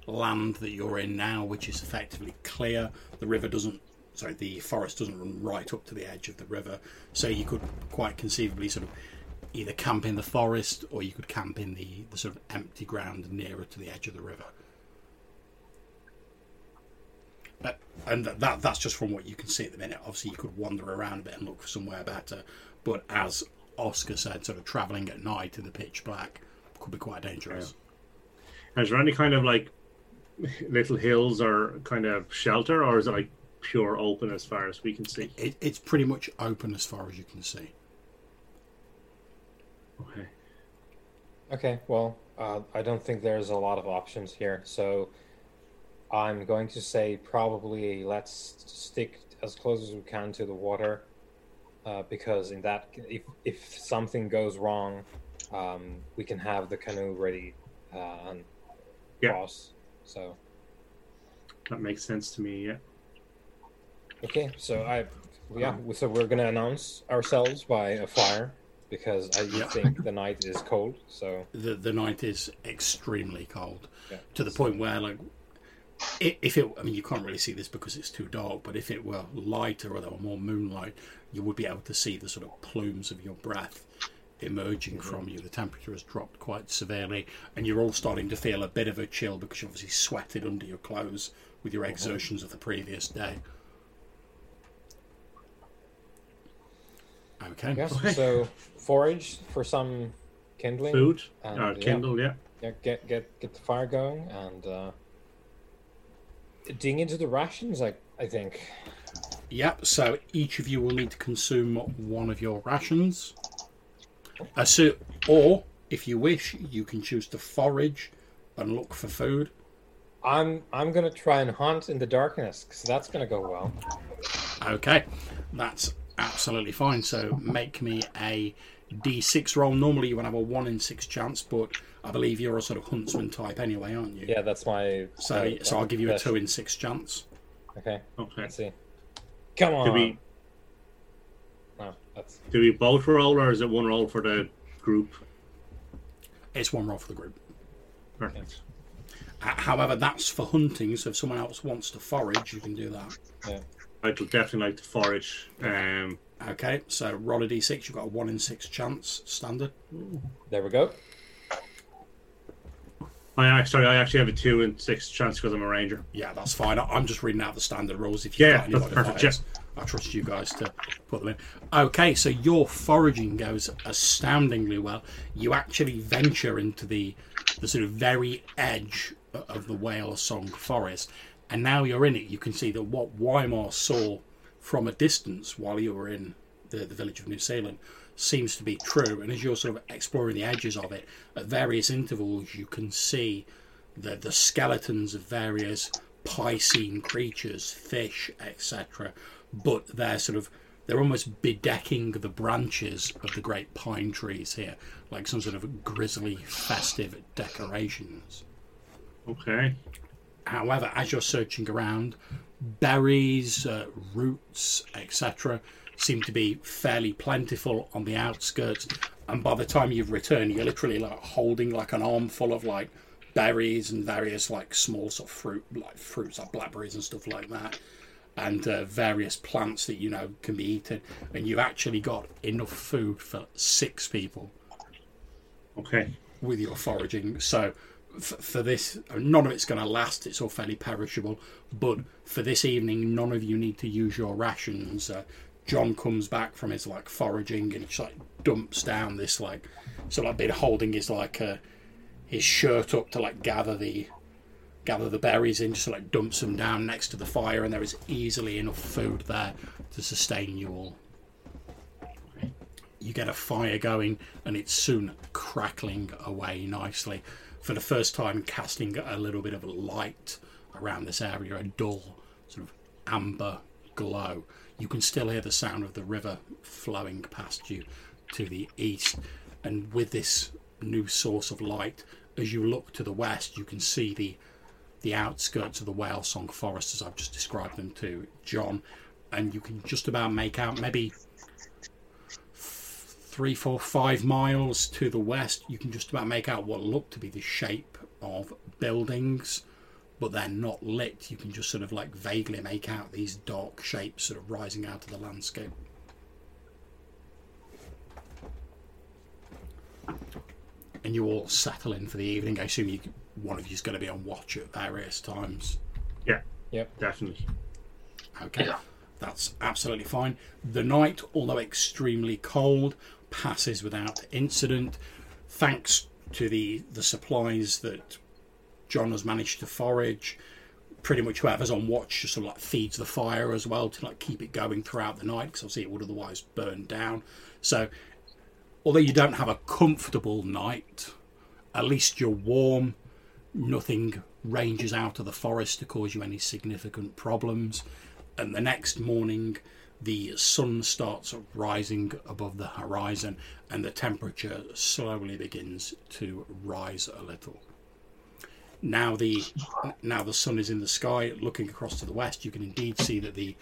land that you're in now, which is effectively clear. The river doesn't, sorry, the forest doesn't run right up to the edge of the river, so you could quite conceivably sort of either camp in the forest or you could camp in the, the sort of empty ground nearer to the edge of the river. Uh, and th- that that's just from what you can see at the minute. Obviously, you could wander around a bit and look for somewhere better. But as Oscar said, sort of travelling at night in the pitch black could be quite dangerous. Is there any kind of like little hills or kind of shelter, or is it like pure open as far as we can see? It, it's pretty much open as far as you can see. Okay. Okay, well, uh, I don't think there's a lot of options here, so I'm going to say probably let's stick as close as we can to the water, uh, because in that, if if something goes wrong, um, we can have the canoe ready uh, and Yeah. cross. So That makes sense to me. Yeah. okay, so I yeah, so we're gonna announce ourselves by a fire because I Yeah. think the night is cold. So The the night is extremely cold yeah. to the point where like i- if it I mean you can't really see this because it's too dark, but if it were lighter or there were more moonlight, you would be able to see the sort of plumes of your breath emerging mm-hmm. from you. The temperature has dropped quite severely, and you're all starting to feel a bit of a chill because you obviously sweated under your clothes with your mm-hmm. exertions of the previous day. Okay. Yes. So forage for some kindling. Food And, or yeah. Kindle. Yeah. Yeah, get get get the fire going and uh, dig into the rations. I I think. Yep, so each of you will need to consume one of your rations. Uh, so, or, if you wish, you can choose to forage and look for food. I'm I'm gonna try and hunt in the darkness because that's gonna go well. Okay, that's absolutely fine. So, make me a d6 roll. Normally, you would have a 1 in 6 chance, but I believe you're a sort of huntsman type anyway, aren't you? Yeah, that's my. So, my- so I'll give you a 2 in 6 chance. Okay, Okay. let's see. Come on. Do we No, that's do we both roll, or is it one roll for the group? It's one roll for the group. Perfect. Uh, However, that's for hunting, so if someone else wants to forage, you can do that. yeah. I'd definitely like to forage. Um, Okay, so roll a d6. You've got a one in six chance standard. There we go. I actually, I actually have a two and six chance because I'm a ranger. Yeah, that's fine. I- I'm just reading out the standard rules. If you've Yeah, got any that's perfect, modifiers, I trust you guys to put them in. Okay, so your foraging goes astoundingly well. You actually venture into the the sort of very edge of the whale song forest, and now you're in it. You can see that what Weimar saw from a distance while you were in the, the village of New Seal Land seems to be true. And as you're sort of exploring the edges of it, at various intervals, you can see the, the skeletons of various piscine creatures, fish, etc. But they're sort of they're almost bedecking the branches of the great pine trees here, like some sort of grisly festive decorations. Okay. However, as you're searching around, berries, uh, roots, etc., seem to be fairly plentiful on the outskirts. And by the time you've returned, you're literally like holding like an armful of like berries and various like small sort of fruit, like fruits like blackberries and stuff like that, and uh, various plants that you know can be eaten. And you've actually got enough food for six people Okay. with your foraging. So f- for this, none of it's going to last. It's all fairly perishable. But for this evening, none of you need to use your rations. Uh, John comes back from his like foraging and just like dumps down this like so like been holding his like uh, his shirt up to like gather the gather the berries in, just like dumps them down next to the fire, and there is easily enough food there to sustain you all. You get a fire going and it's soon crackling away nicely. For the first time casting a little bit of light around this area a dull sort of amber glow you can still hear the sound of the river flowing past you to the east. And with this new source of light as you look to the west you can see the the outskirts of the whale song forest as i've just described them to john. And you can just about make out maybe three, four, five miles to the west, you can just about make out what look to be the shape of buildings, but they're not lit. You can just sort of like vaguely make out these dark shapes sort of rising out of the landscape. And you all settle in for the evening. I assume you, one of you's going to be on watch at various times. Yeah. Yep. Definitely. Okay. Yeah. That's absolutely fine. The night, although extremely cold, passes without incident, thanks to the the supplies that John has managed to forage. Pretty much whoever's on watch just sort of like feeds the fire as well to like keep it going throughout the night because obviously it would otherwise burn down. So, although you don't have a comfortable night, at least you're warm. Nothing ranges out of the forest to cause you any significant problems. And the next morning, the sun starts rising above the horizon and the temperature slowly begins to rise a little. Now the now the sun is in the sky, looking across to the west, you can indeed see that the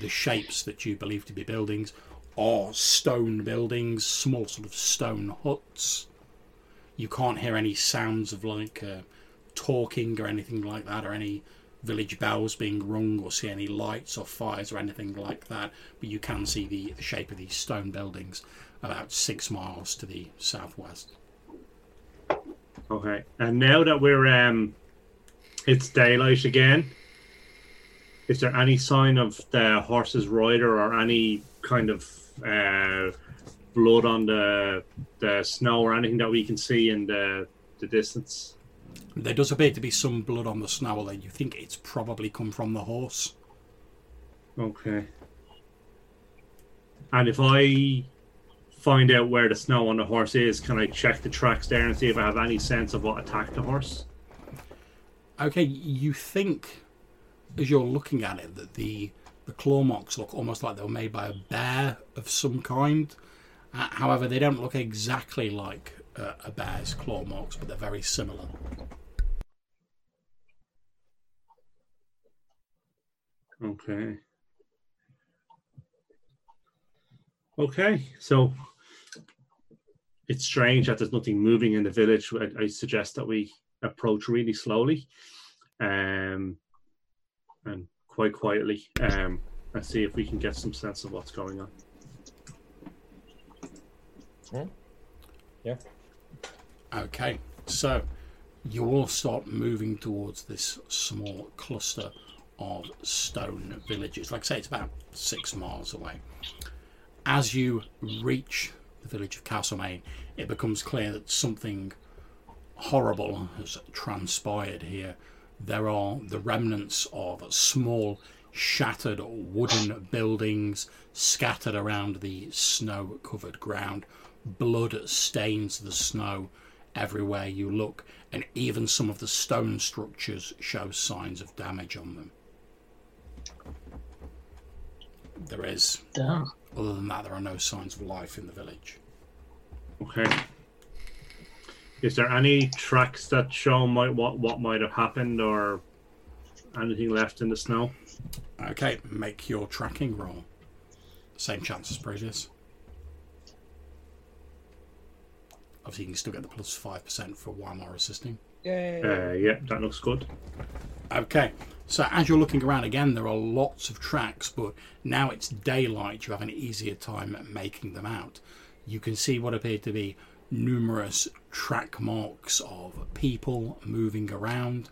the shapes that you believe to be buildings are stone buildings, small sort of stone huts. You can't hear any sounds of like uh, talking or anything like that, or any village bells being rung, or see any lights or fires or anything like that. But you can see the, the shape of these stone buildings about six miles to the southwest. Okay, and now that we're um, it's daylight again. Is there any sign of the horse's rider or any kind of uh, blood on the the snow or anything that we can see in the the distance? There does appear to be some blood on the snow, although you think it's probably come from the horse. Okay. And if I find out where the snow on the horse is, can I check the tracks there and see if I have any sense of what attacked the horse? Okay, you think as you're looking at it that the the claw marks look almost like they were made by a bear of some kind. Uh, however, they don't look exactly like uh, a bear's claw marks, but they're very similar. Okay. Okay, so it's strange that there's nothing moving in the village. I, I suggest that we approach really slowly, um, and quite quietly, um, and see if we can get some sense of what's going on. Yeah. Okay, so you all start moving towards this small cluster of stone villages. Like I say, it's about six miles away. As you reach the village of Castlemaine, it becomes clear that something horrible has transpired here. There are the remnants of small, shattered wooden buildings scattered around the snow covered ground. Blood stains the snow everywhere you look, and even some of the stone structures show signs of damage on them. There is, Damn. Other than that, there are no signs of life in the village. Okay. Is there any tracks that show might what what might have happened or anything left in the snow? Okay, make your tracking roll. Same chance as previous. Obviously, you can still get the plus 5% for Weimar assisting. Yay. Uh, yeah, that looks good. Okay, so as you're looking around again, there are lots of tracks, but now it's daylight, you have an easier time making them out. You can see what appear to be numerous track marks of people moving around.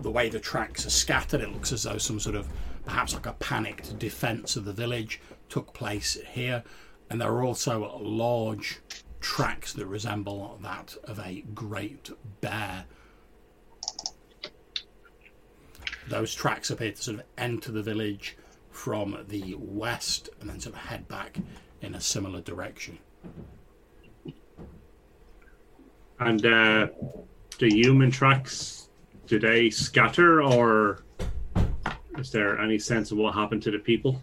The way the tracks are scattered, it looks as though some sort of perhaps like a panicked defense of the village took place here. And there are also large tracks that resemble that of a great bear those tracks appear to sort of enter the village from the west and then sort of head back in a similar direction. And uh, the human tracks, do they scatter or is there any sense of what happened to the people?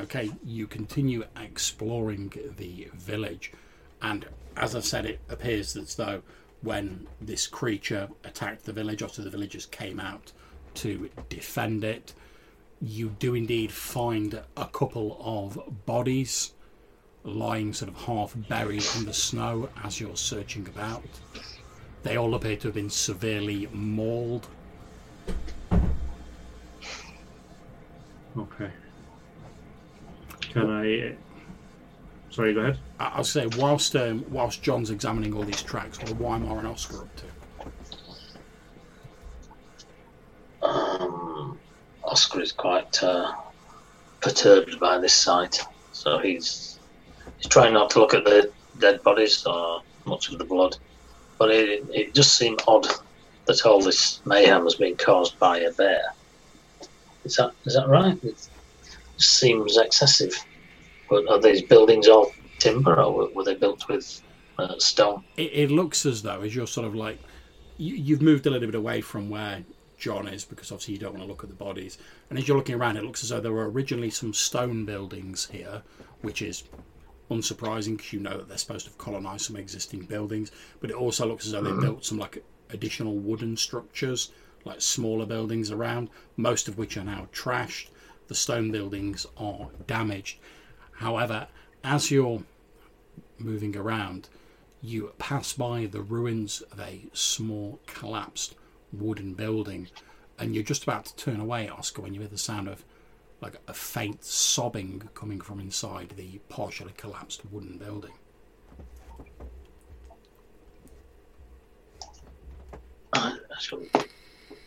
Okay, you continue exploring the village, and as I said, it appears as though when this creature attacked the village, after the villagers came out to defend it, you do indeed find a couple of bodies lying sort of half buried in the snow as you're searching about. They all appear to have been severely mauled. Okay. Can I? Sorry, go ahead. I'll say, whilst um, whilst John's examining all these tracks, what are Weimar and Oscar up to? Oscar is quite uh, perturbed by this sight, so he's he's trying not to look at the dead bodies or much of the blood, but it, it just seemed odd that all this mayhem has been caused by a bear. Is that is that right? It seems excessive. But are these buildings all timber, or were- they built with uh, stone? It, it looks as though, as you're sort of like, you, you've moved a little bit away from where John is because obviously you don't want to look at the bodies. And as you're looking around, it looks as though there were originally some stone buildings here, which is unsurprising because you know that they're supposed to have colonised some existing buildings. But it also looks as though they mm-hmm. built some like additional wooden structures, like smaller buildings around, most of which are now trashed. The stone buildings are damaged. However, as you're moving around, you pass by the ruins of a small collapsed wooden building and you're just about to turn away oscar when you hear the sound of like a faint sobbing coming from inside the partially collapsed wooden building I shall,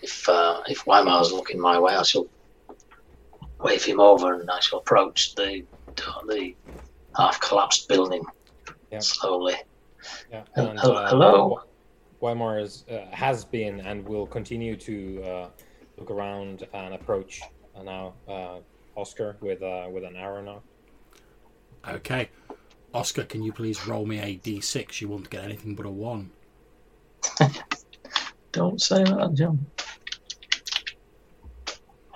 if uh, if Weimar's looking my way, I shall wave him over and I shall approach the the half collapsed building Yeah. slowly. Yeah. And, hel- uh, hello? Wa- Weimar is, uh, has been and will continue to uh, look around and approach uh, now uh, Oscar with uh, with an arrow now. okay oscar can you please roll me a d6 you won't get anything but a 1 Don't say that, John.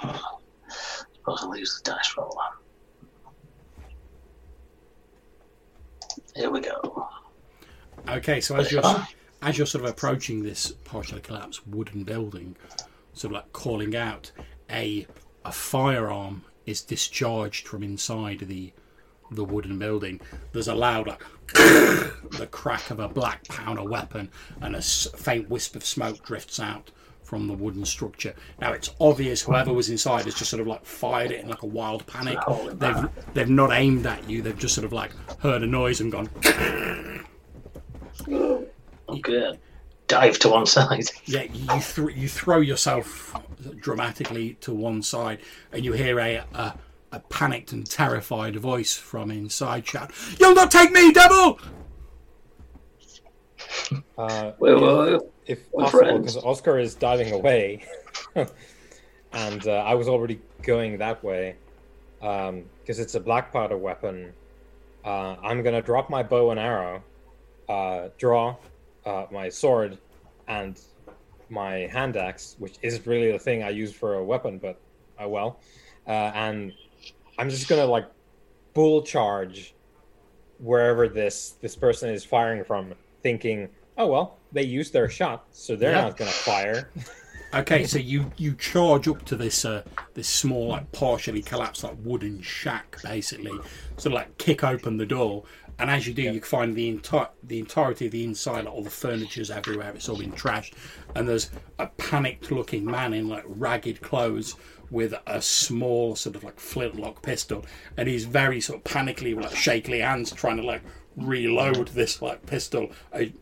Suppose I'll use the dice roller. Here we go. Okay, so as you're as you're sort of approaching this partially collapsed wooden building, sort of like calling out, a a firearm is discharged from inside the the wooden building. There's a loud like, the crack of a black powder weapon, and a faint wisp of smoke drifts out from the wooden structure. Now it's obvious whoever was inside has just sort of like fired it in like a wild panic. They've they've not aimed at you. They've just sort of like heard a noise and gone. Okay. Dive to one side. Yeah, you th- you throw yourself dramatically to one side, and you hear a, a a panicked and terrified voice from inside shout, "You'll not take me, devil!" Uh, Wait, wait, wait. if possible, because Oscar is diving away, and uh, I was already going that way, because it's a black powder weapon. Uh, I'm gonna drop my bow and arrow, uh, draw uh, my sword, and my hand axe, which isn't really the thing I use for a weapon, but oh well. Uh, and I'm just gonna like bull charge wherever this this person is firing from, thinking, oh well, they used their shot, so they're Yeah. not gonna fire. Okay, so you you charge up to this uh, this small like partially collapsed like wooden shack, basically. So like kick open the door, and as you do, you find the entire the entirety of the inside, like all the furniture's everywhere. It's all been trashed, and there's a panicked looking man in like ragged clothes with a small sort of like flintlock pistol, and he's very sort of panically with like shakily hands trying to like reload this like pistol. I,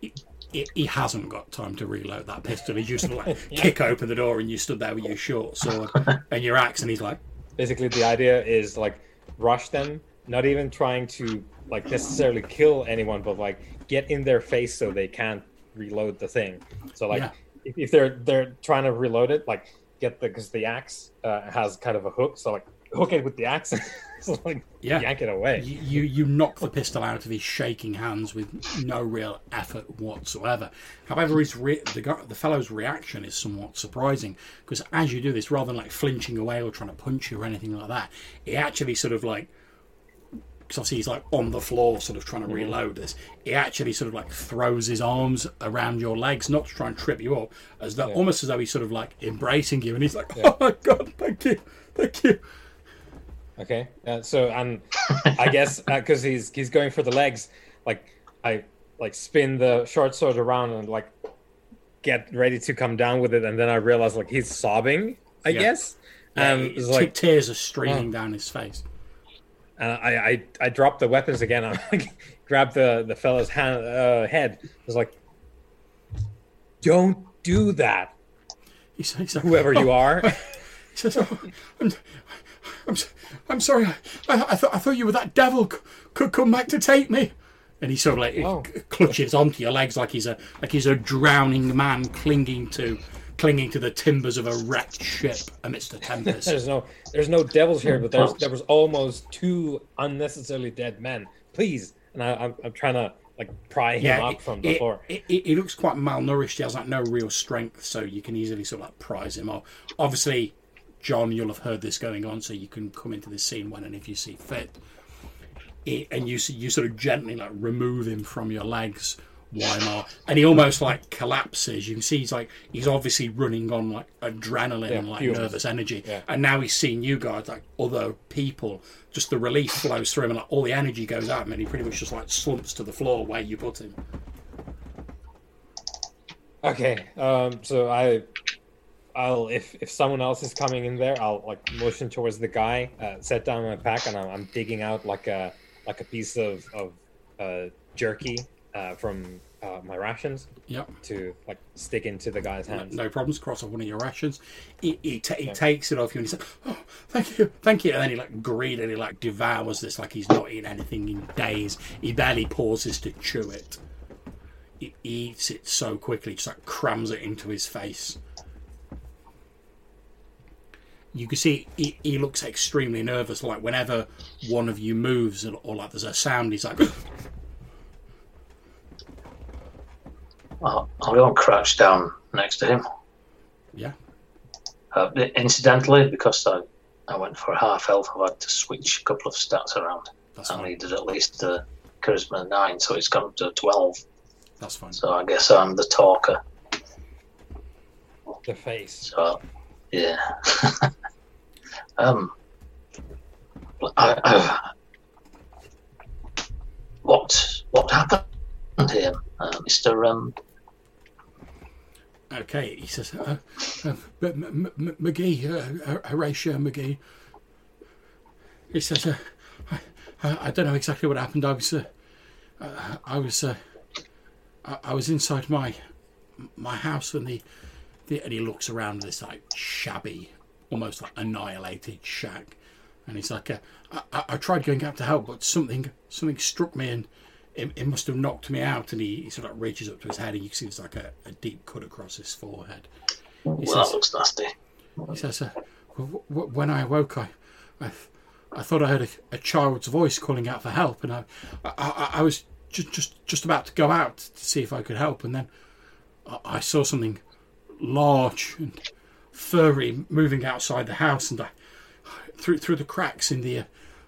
he, he hasn't got time to reload that pistol. He just like kick open the door and you stood there with your short sword and your axe, and he's like, Basically, the idea is like rush them, not even trying to like necessarily kill anyone, but like get in their face so they can't reload the thing. So like Yeah. if, if they're they're trying to reload it, like get the because the axe uh, has kind of a hook, so like hook it with the axe, so like Yeah. yank it away. you, you you knock the pistol out of his shaking hands with no real effort whatsoever. However, his re- the guy, the fellow's reaction is somewhat surprising because as you do this, rather than like flinching away or trying to punch you or anything like that, he actually sort of like because obviously he's like on the floor, sort of trying to mm-hmm. reload this. He actually sort of like throws his arms around your legs, not to try and trip you up, as though almost as though he's sort of like embracing you, and he's like, "Oh my god, thank you, thank you." Okay, uh, so and I guess uh, because he's he's going for the legs, like I like spin the short sword around and like get ready to come down with it, and then I realize like he's sobbing. I Yeah. guess, Yeah, and he- like tears are streaming down his face. And I, I I drop the weapons again. I like, grab the the fellow's hand, uh, head. It's like, don't do that, He's, he's like, whoever you are. He says, oh, I'm, I'm, I'm sorry. I, I, I thought I thought you were that devil. C- could come back to take me. And he sort of like Oh. clutches onto your legs like he's a like he's a drowning man clinging to clinging to the timbers of a wrecked ship amidst a tempest. There's no there's no devils here, but there's there was almost two unnecessarily dead men. Please, and I, I'm I'm trying to like pry him yeah, up it- from the it, floor. it, it, he looks quite malnourished. He has like no real strength, so you can easily sort of like prise him off. Obviously, John, you'll have heard this going on, so you can come into this scene when and if you see fit. It, and you s- you sort of gently like remove him from your legs, Weimar, and he almost like collapses. You can see he's like he's obviously running on like adrenaline Yeah, and like nervous energy, Yeah. and now he's seeing you guys like other people. Just the relief flows through him, and like all the energy goes out him, and he pretty much just like slumps to the floor where you put him. Okay, um, so I, I'll if if someone else is coming in there, I'll like motion towards the guy, uh, set down my pack, and I'm, I'm digging out like a like a piece of of uh, jerky uh, from uh, my rations Yep. to like stick into the guy's No, hands. no problems. Cross off one of your rations. He, he, ta- he takes it off you and he's like, "Oh, thank you, thank you." And then he like greedily like devours this like he's not eaten anything in days. He barely pauses to chew it. He eats it so quickly, just like crams it into his face. You can see he, he looks extremely nervous. Like whenever one of you moves or, or like there's a sound, he's like, I'll, I'll go and crouch down next to him. "Yeah, Uh, incidentally, because I, I went for half health, I've had to switch a couple of stats around. that's I fine. needed at least a charisma 9, so it's gone up to 12. That's fine." So I guess I'm the talker. The face. So, yeah. um, I, I, what what happened here, uh, Mister? Um, Okay, he says, uh, uh, but M- M- McGee, uh, Horatio McGee. He says, uh, I, I, don't know exactly what happened. I was, uh, uh, I was, uh, I, was inside my my house and the, the and he looks around this like shabby, almost like annihilated shack, and he's like, uh, I, I, I tried going out to help, but something something struck me and. It, it must have knocked me out, and he, he sort of reaches up to his head, and you can see there's like a, a deep cut across his forehead. He well, says, that looks nasty. he says, uh, w- w- when I awoke, I, I, I thought I heard a, a child's voice calling out for help, and I, I, I, was just, just, just about to go out to see if I could help, and then I, I saw something large and furry moving outside the house, and I, through through the cracks in the, uh,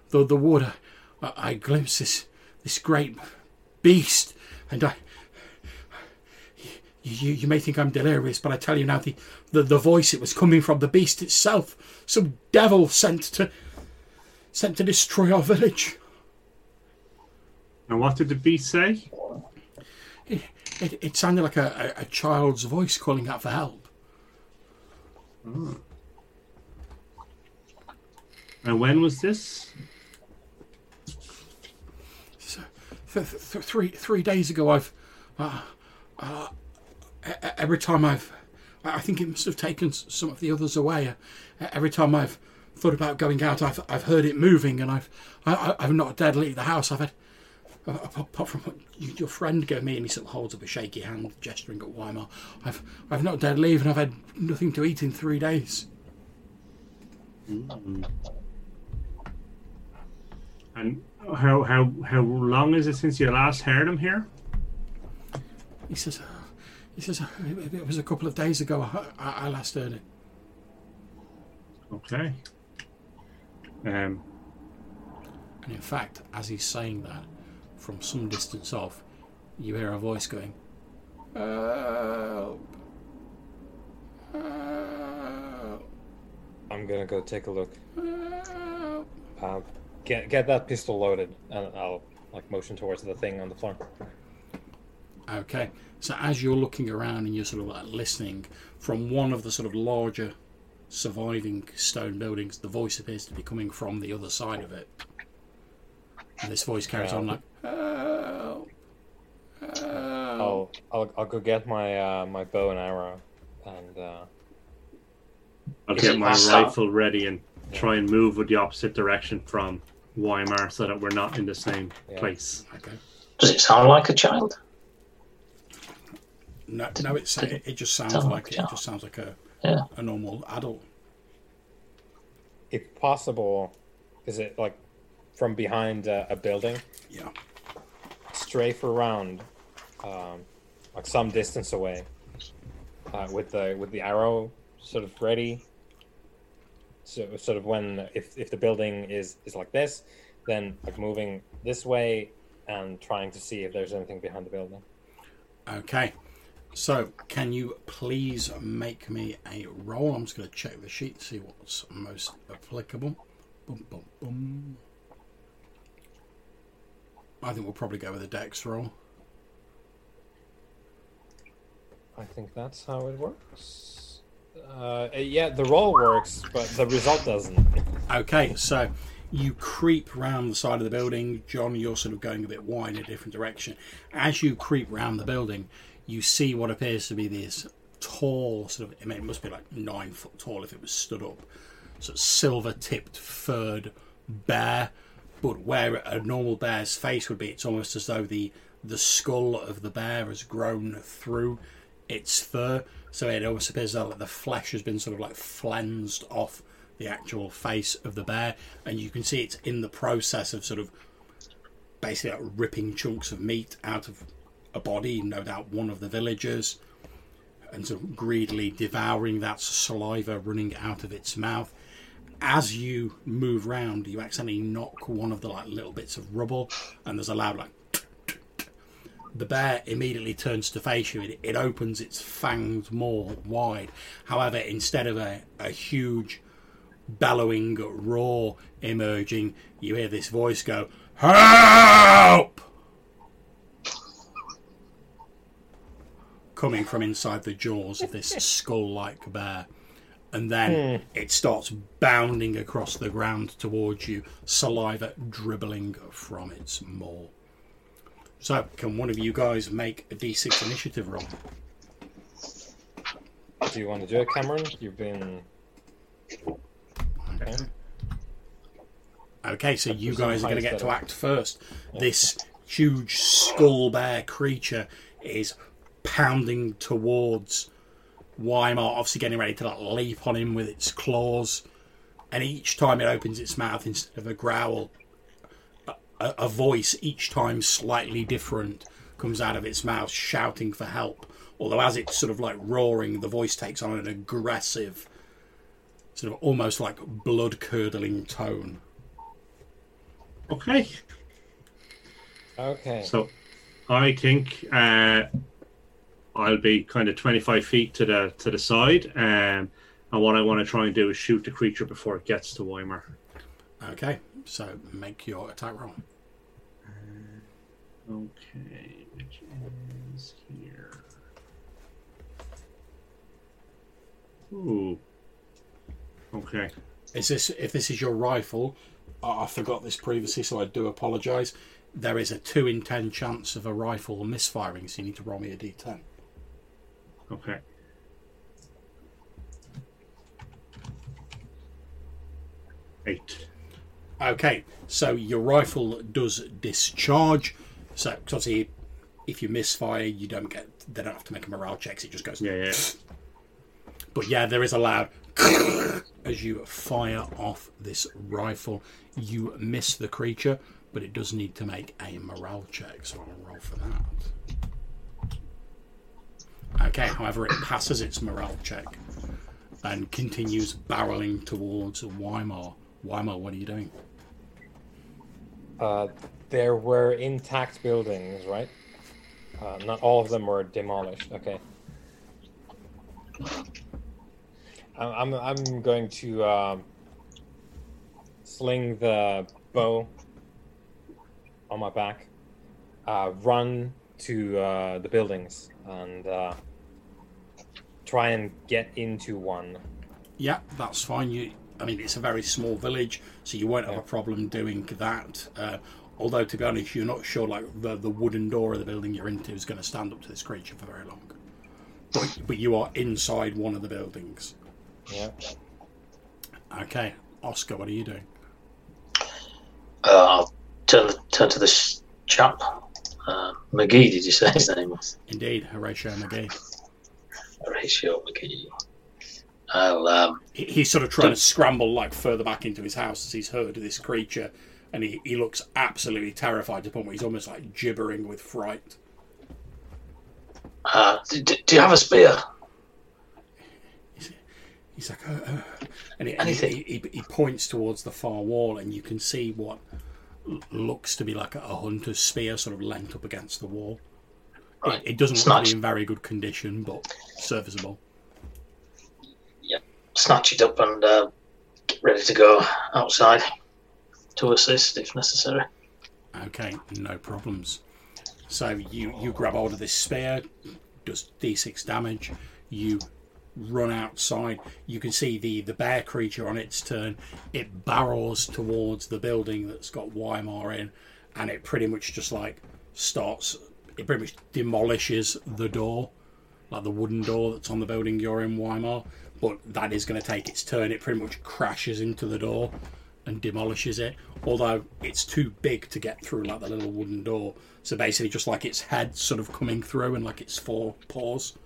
the the wood, I, I glimpsed this this great beast, and I. You, you may think I'm delirious, but I tell you now, the, the, the voice it was coming from the beast itself, some devil sent to sent to destroy our village. And what did the beast say? It, it, it sounded like a, a, a child's voice calling out for help. Hmm. And when was this? So, th- th- three three days ago, I've uh, uh, every time I've I think it must have taken some of the others away. Every time I've thought about going out, I've I've heard it moving, and I've I, I've not dared leave the house. I've had uh, apart from what you, your friend gave me, and he sort of holds up a shaky hand, gesturing at Weimar. I've I've not dared leave, and I've had nothing to eat in three days. And how how how long is it since you last heard him here? He says, uh, he says uh, it, it was a couple of days ago. I, I, I last heard it. Okay. Um. And in fact, as he's saying that, from some distance off, you hear a voice going, Help! Help! I'm gonna go take a look. Help! Uh, get get that pistol loaded, and I'll like motion towards the thing on the floor. Okay, so as you're looking around and you're sort of like listening from one of the sort of larger surviving stone buildings, the voice appears to be coming from the other side of it. And this voice carries on like, Help! Help! I'll, I'll I'll go get my uh, my bow and arrow, and uh, I'll get my master? rifle ready and try and move with the opposite direction from Weimar so that we're not in the same Yeah. place. Okay. Does it sound like a child? No, no, it's it, it just sounds Sound like like it a just sounds like a Yeah. a normal adult. If possible, is it like from behind a, a building? Yeah. strafe around, um, like some distance away, uh, with the with the arrow sort of ready. So sort of when if if the building is is like this, then like moving this way and trying to see if there's anything behind the building. Okay. So, can you please make me a roll? I'm just going to check the sheet, to see what's most applicable. Boom, boom, boom. I think we'll probably go with a dex roll. I think that's how it works. Uh, yeah, the roll works, but the result doesn't. Okay, so you creep round the side of the building. John, you're sort of going a bit wide in a different direction. As you creep round the building, you see what appears to be this tall, sort of, I mean, it must be like nine foot tall if it was stood up, sort of silver tipped, furred bear. But where a normal bear's face would be, it's almost as though the the skull of the bear has grown through its fur, so it almost appears that though the flesh has been sort of like flensed off the actual face of the bear, and you can see it's in the process of sort of basically like ripping chunks of meat out of a body, no doubt one of the villagers, and sort of greedily devouring that saliva running out of its mouth. As you move round, you accidentally knock one of the like little bits of rubble, and there's a loud like the bear immediately turns to face you. It, it opens its fangs more wide. However, instead of a, a huge bellowing roar emerging, you hear this voice go, Help! Coming from inside the jaws of this skull like bear. And then hmm. it starts bounding across the ground towards you, saliva dribbling from its maw. So, can one of you guys make a d6 initiative roll? Do you want to do it, Cameron? You've been Okay. Okay, so you guys are going to get to act first. This huge skull bear creature is pounding towards Weimar, obviously getting ready to like, leap on him with its claws. And each time it opens its mouth, instead of a growl, a, a, a voice, each time slightly different, comes out of its mouth, shouting for help. Although, as it's sort of like roaring, the voice takes on an aggressive, sort of almost like blood curdling tone. Okay. okay. So I think uh, I'll be kind of 25 feet to the to the side. Um, and what I want to try and do is shoot the creature before it gets to Weimar. Okay, so make your attack roll. Okay, which is here. Ooh. Okay. Is this if this is your rifle? I forgot this previously, so I do apologise. There is a two in ten chance of a rifle misfiring, so you need to roll me a d10. Okay. Eight. Okay, so your rifle does discharge. So 'cause obviously, if you misfire, you don't get. They don't have to make a morale checks. It just goes. Yeah, yeah. But yeah, there is a loud as you fire off this rifle. You miss the creature, but it does need to make a morale check, so I'll roll for that. Okay, however, it passes its morale check and continues barreling towards Weimar. Weimar, what are you doing? Uh, there were intact buildings, right? Uh, not all of them were demolished. Okay. I'm I'm, going to um, sling the bow on my back, uh, run to uh, the buildings, and uh, try and get into one. Yeah, that's fine. You, I mean, it's a very small village, so you won't have Yeah. a problem doing that. Although, to be honest, you're not sure like the the wooden door of the building you're into is going to stand up to this creature for very long. But, but you are inside one of the buildings. Yeah. Okay, Oscar, what are you doing? Uh, I'll turn turn to this chap. Uh, McGee, did you say his name was? Indeed, Horatio McGee. Horatio McGee. I'll um, He- He's sort of trying to scramble like further back into his house as he's heard this creature, and he, he looks absolutely terrified to the point where he's almost like gibbering with fright. uh, do, do you have a spear? He's like, uh, uh, and, he, and he, he, he, points towards the far wall, and you can see what looks to be like a, a hunter's spear, sort of leant up against the wall. Right. It, it doesn't look to be in very good condition, but serviceable. Yeah, Snatch it up and uh, get ready to go outside to assist if necessary. Okay, no problems. So you you grab hold of this spear, does d6 damage. You run outside. You can see the the bear creature on its turn. It barrels towards the building that's got Weimar in, and it pretty much just like starts. It pretty much demolishes the door, like the wooden door that's on the building you're in, Weimar. But that is going to take its turn. It pretty much crashes into the door and demolishes it. Although it's too big to get through like the little wooden door. So basically, just like its head sort of coming through and like its four paws.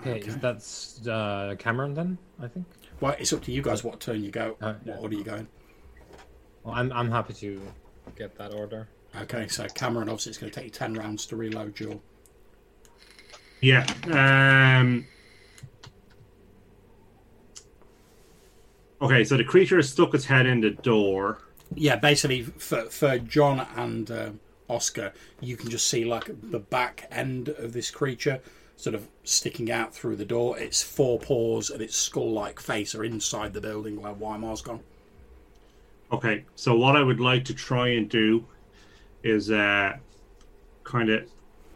Okay, Okay. that's uh, Cameron then, I think. Well, it's up to you guys what turn you go. Uh, what yeah. order you going? Well, I'm I'm happy to get that order. Okay, so Cameron, obviously, it's going to take you 10 rounds to reload your. Yeah. Um, okay, so the creature has stuck its head in the door. Yeah, basically, for, for John and um Oscar, you can just see like the back end of this creature sort of sticking out through the door. Its four paws and its skull like face are inside the building where Weimar's gone. Okay, so what I would like to try and do is uh, kind of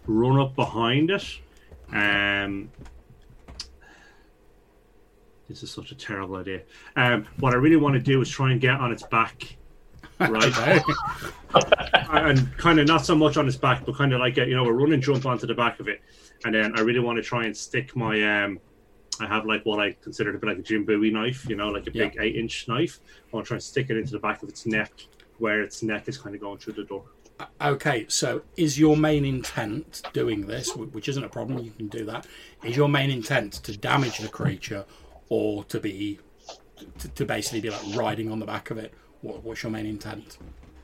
run up behind it. Um, this is such a terrible idea. Um, what I really want to do is try and get on its back, right? and kind of not so much on its back, but kind of like a, you know, a run and jump onto the back of it, and then I really want to try and stick my um. I have like what I consider to be like a Jim Bowie knife, you know, like a Yeah. big eight inch knife. I want to try and stick it into the back of its neck, where its neck is kind of going through the door. Okay, so is your main intent doing this, which isn't a problem, you can do that, is your main intent to damage the creature or to be, to, to basically be like riding on the back of it? What, what's your main intent?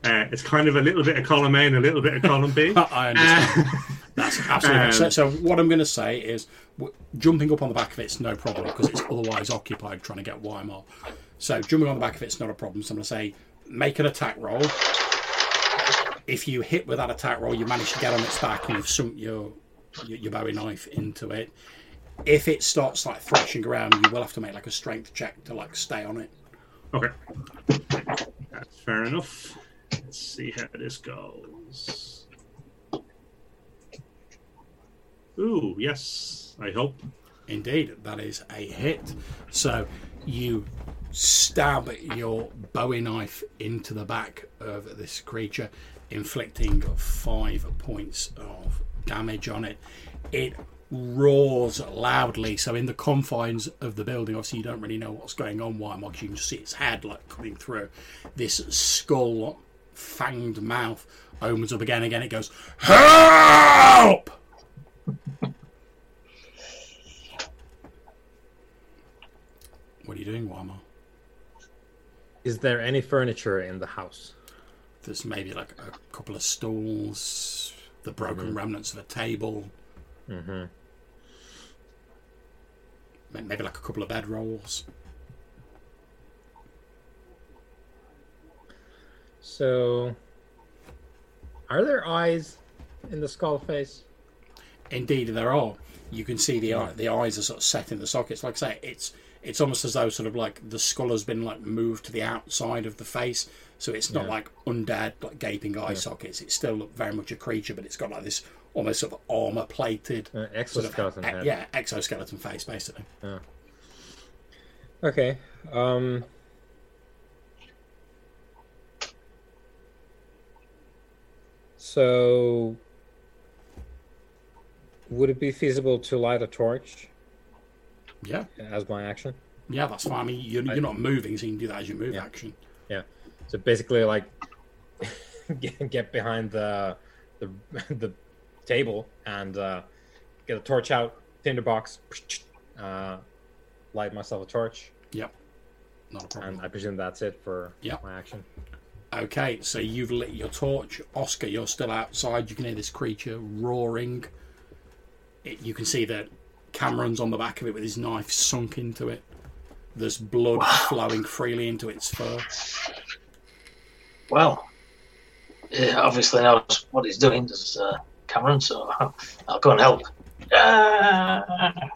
Uh, it's kind of a little bit of column A and a little bit of column B. I understand. That's absolutely Um, so, so. What I'm going to say is, w- jumping up on the back of it's no problem because it's otherwise occupied trying to get Weimar. So jumping on the back of it's not a problem. So I'm going to say, make an attack roll. If you hit with that attack roll, you manage to get on its back and you've sunk your your, your Bowie knife into it. If it starts like thrashing around, you will have to make like a strength check to like stay on it. Okay, that's fair enough. Let's see how this goes. Ooh, yes, I hope. Indeed, that is a hit. So you stab your Bowie knife into the back of this creature, inflicting five points of damage on it. It roars loudly. So in the confines of the building, obviously you don't really know what's going on. Why? Because you can just see its head like coming through. This skull, fanged mouth opens up again. Again, it goes help. What are you doing, Weimar? Is there any furniture in the house? There's maybe like a couple of stools, the broken remnants of a table, Mm-hmm. Ma- maybe like a couple of bed rolls. So, are there eyes in the skull face? Indeed, there are. You can see the eye, the eyes are sort of set in the sockets. Like I say, it's it's almost as though sort of like the skull has been like moved to the outside of the face, so it's not Yeah. like undead, like gaping eye sockets. It's still look very much a creature, but it's got like this almost sort of armor plated, Uh, sort of exoskeleton e- head. yeah, exoskeleton face basically. Okay. Um. So, would it be feasible to light a torch Yeah, as my action. yeah, that's fine. I mean, you're, you're not moving, so you can do that as your move Yeah. action. Yeah so basically, like, get, get behind the the the table and uh, get a torch out, tinderbox, uh, light myself a torch, Yep, not a problem. and I presume that's it for Yeah. my action. Okay, so you've lit your torch. Oscar, you're still outside. You can hear this creature roaring. It, you can see that Cameron's on the back of it with his knife sunk into it. There's blood flowing freely into its fur. Well, he obviously knows what he's doing, does uh, Cameron, so I'll go and help. Ah!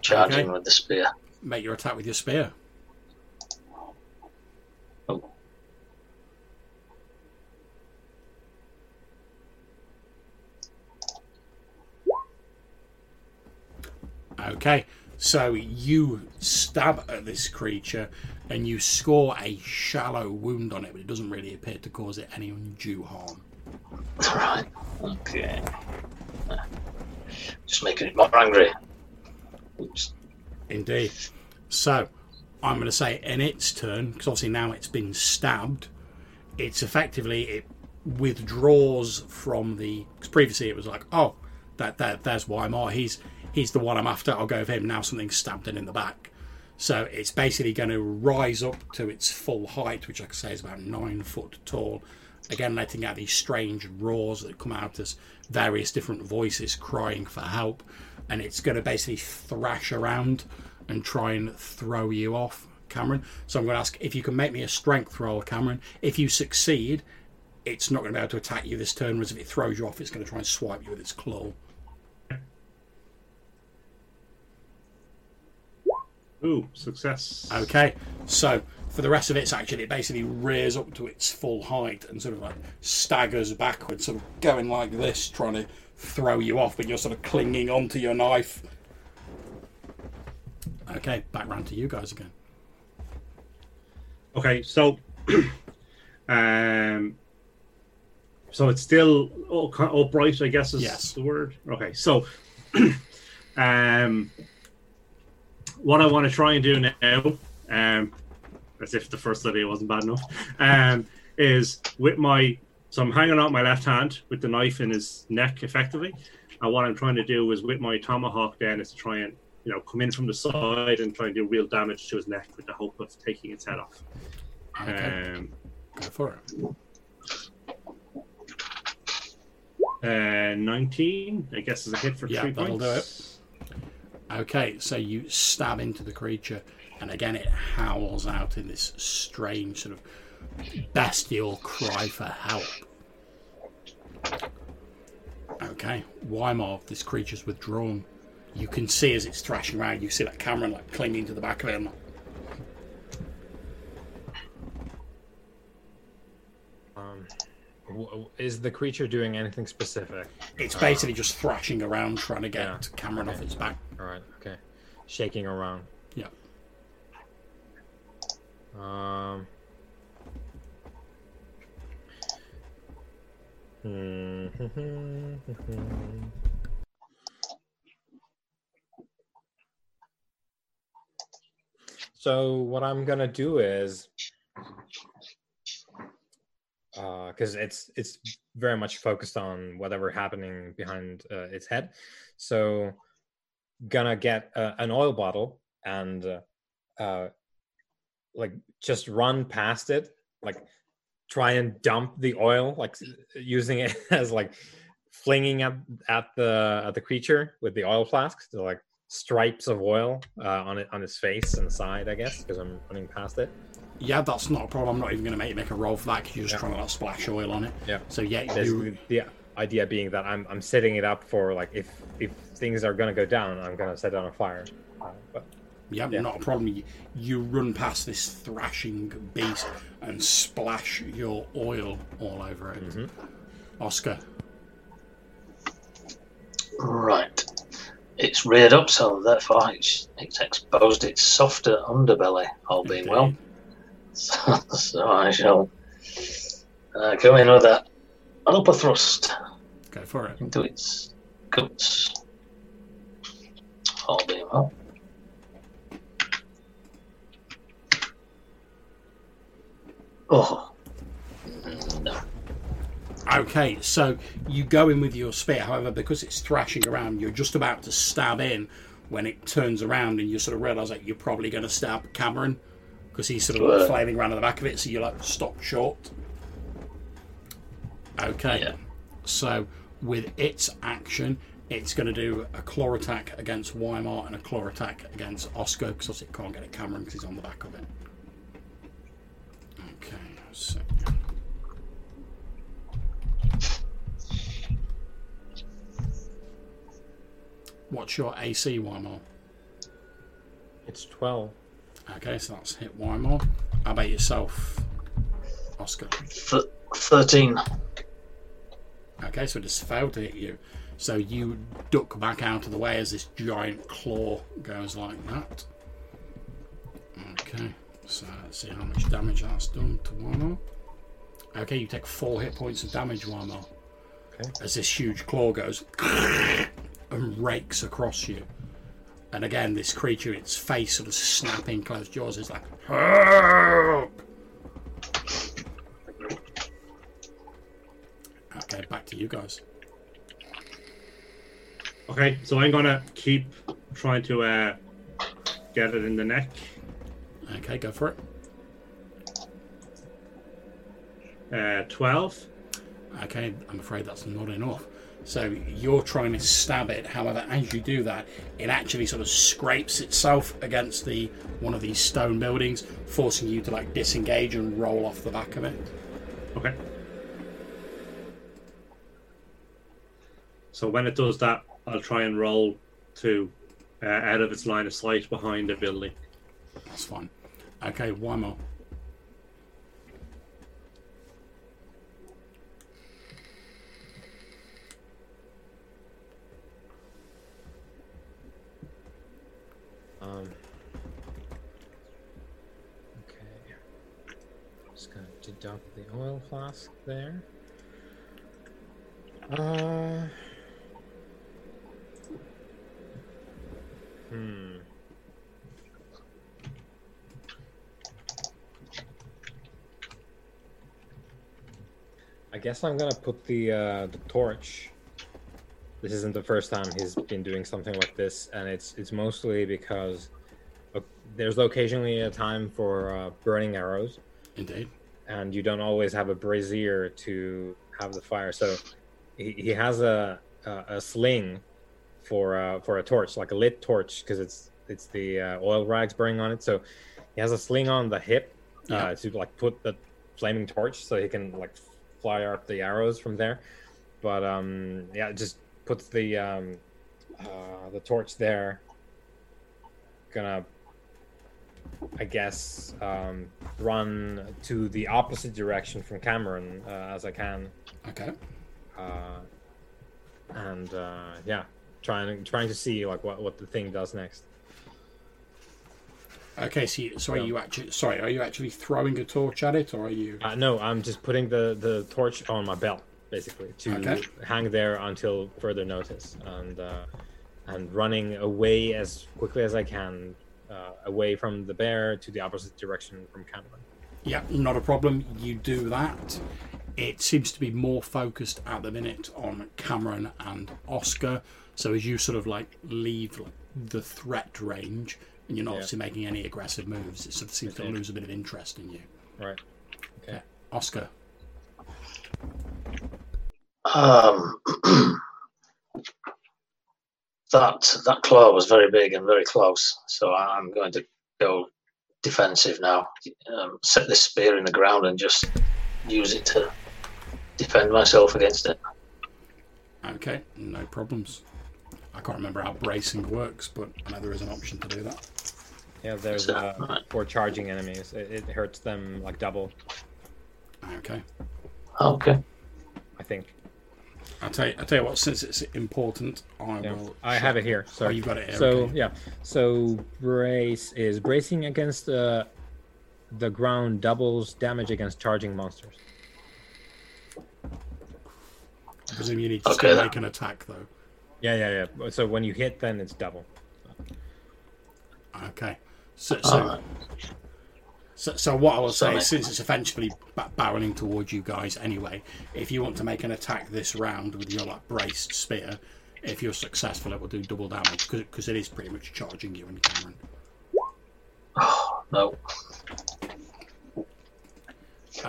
Charging Okay. with the spear. Make your attack with your spear. Oh. Okay, so you stab at this creature and you score a shallow wound on it, but it doesn't really appear to cause it any undue harm. Right. Okay. Just making it more angry. Oops. Indeed. So, I'm going to say in its turn, because obviously now it's been stabbed, it's effectively it withdraws from the. Because previously it was like, oh, that, that there's Weimar. He's he's the one I'm after. I'll go for him. Now something's stabbed in in the back. So it's basically going to rise up to its full height, which I can say is about nine foot tall. Again, letting out these strange roars that come out as various different voices crying for help. And it's going to basically thrash around and try and throw you off, Cameron. So I'm going to ask if you can make me a strength roll, Cameron. If you succeed, it's not going to be able to attack you this turn, whereas if it throws you off, it's going to try and swipe you with its claw. Ooh, success. Okay, so for the rest of its action, it basically rears up to its full height and sort of like staggers backwards, sort of going like this, trying to throw you off, but you're sort of clinging onto your knife. Okay, back round to you guys again. Okay, so um so it's still all, all I guess is Yes. the word. Okay, so um what I want to try and do now, um as if the first idea wasn't bad enough, um, is with my so I'm hanging out my left hand with the knife in his neck effectively. And what I'm trying to do is with my tomahawk then is to try and you know come in from the side and try and do real damage to his neck with the hope of taking its head off. Okay, Um, go for it. uh, 19, I guess, is a hit for Yeah, three that'll do points. Okay, so you stab into the creature, and again it howls out in this strange sort of bestial cry for help. Okay, Weimar, this creature's withdrawn. You can see as it's thrashing around, you see that Cameron like clinging to the back of it. Like, Um, is the creature doing anything specific? it's basically just thrashing around, trying to get Yeah, Cameron off its back. All right, okay, shaking around. Um. So what I'm gonna do is, because it's it's very much focused on whatever happening behind uh, its head, so gonna get uh, an oil bottle and uh, uh, like just run past it, like try and dump the oil, like using it as like flinging at at the at the creature with the oil flasks, so like stripes of oil uh, on it on his face and side, I guess, because I'm running past it. Yeah, that's not a problem. I'm not even going to make make a roll for that because you're just Yeah. trying to not splash oil on it. Yeah. So yeah, you, the idea being that I'm I'm setting it up for like if if things are gonna go down, I'm gonna set it on a fire. Uh, but Yeah, Yeah. not a problem. You, you run past this thrashing beast and splash your oil all over it. Mhm. Oscar. Right. It's reared up, so therefore it's, it's exposed its softer underbelly, all being well. So, so I shall uh, go in with a, an upper thrust Go for it. into its guts. All being well. Oh. No. Okay, so you go in with your spear. However, because it's thrashing around, you're just about to stab in when it turns around, and you sort of realise that you're probably going to stab Cameron because he's sort of like flailing around at the back of it. So you like stop short. Okay, Yeah. so with its action, it's going to do a claw attack against Weimar and a claw attack against Oscar because it can't get at Cameron because he's on the back of it. Okay, what's your AC, Weimar? It's 12. Okay, so that's hit Weimar. How about yourself, Oscar? Th- 13. Okay, so it just failed to hit you. So you duck back out of the way as this giant claw goes like that. Okay, so let's see how much damage that's done to Weimar. Okay, you take four hit points of damage, Weimar. Okay. As this huge claw goes and rakes across you. And again, this creature, its face sort of snapping closed jaws, is like, Help! Okay, back to you guys. Okay, so I'm gonna keep trying to uh, get it in the neck. Okay, go for it. Uh, Twelve. Okay, I'm afraid that's not enough. So you're trying to stab it. However, as you do that, it actually sort of scrapes itself against the one of these stone buildings, forcing you to like disengage and roll off the back of it. Okay. So when it does that, I'll try and roll to uh, out of its line of sight behind the building. That's fine. Okay, one more. Um, okay. Just gonna deduct the oil flask there. Uh. Hmm. I guess I'm gonna put the uh, the torch. This isn't the first time he's been doing something like this, and it's it's mostly because uh, there's occasionally a time for uh, burning arrows, Indeed. and you don't always have a brazier to have the fire. So he, he has a, a a sling for uh, for a torch, like a lit torch, because it's it's the uh, oil rags burning on it. So he has a sling on the hip uh, Yeah. to like put the flaming torch, so he can like fly up the arrows from there. But um, yeah, it just puts the um, uh, the torch there. Gonna I guess, um, run to the opposite direction from Cameron uh, as I can, Okay. uh, and uh, yeah, trying trying to see like what, what the thing does next. Okay. So, you, sorry, Yeah. you actually sorry, are you actually throwing a torch at it, or are you? Uh, no, I'm just putting the the torch on my belt basically to Okay. hang there until further notice, and uh, and running away as quickly as I can. Uh, away from the bear to the opposite direction from Cameron. Yeah, not a problem. You do that. It seems to be more focused at the minute on Cameron and Oscar. So as you sort of like leave like, the threat range, and you're not Yeah. obviously making any aggressive moves, it sort of seems to lose a bit of interest in you. Right. Okay. Oscar. Um, that that claw was very big and very close, so I'm going to go defensive now. Um, set this spear in the ground and just use it to defend myself against it. Okay, no problems. I can't remember how bracing works, but I know there is an option to do that. Yeah, there's So, uh, for charging enemies. It, it hurts them like double, Okay. Okay. I think. I'll tell you, I'll tell you what, since it's important, I Yeah. will. I have it here. So Oh, you've got it here. So okay. yeah, so brace is bracing against uh, the ground doubles damage against charging monsters. I presume you need to Okay, still make an attack, though. Yeah, yeah, yeah. So when you hit, then it's double. Okay. So, so, Alright. so, so what I will say, is since it's eventually ba- barreling towards you guys anyway, if you want to make an attack this round with your like braced spear, if you're successful, it will do double damage because it is pretty much charging you and Cameron. Oh, no,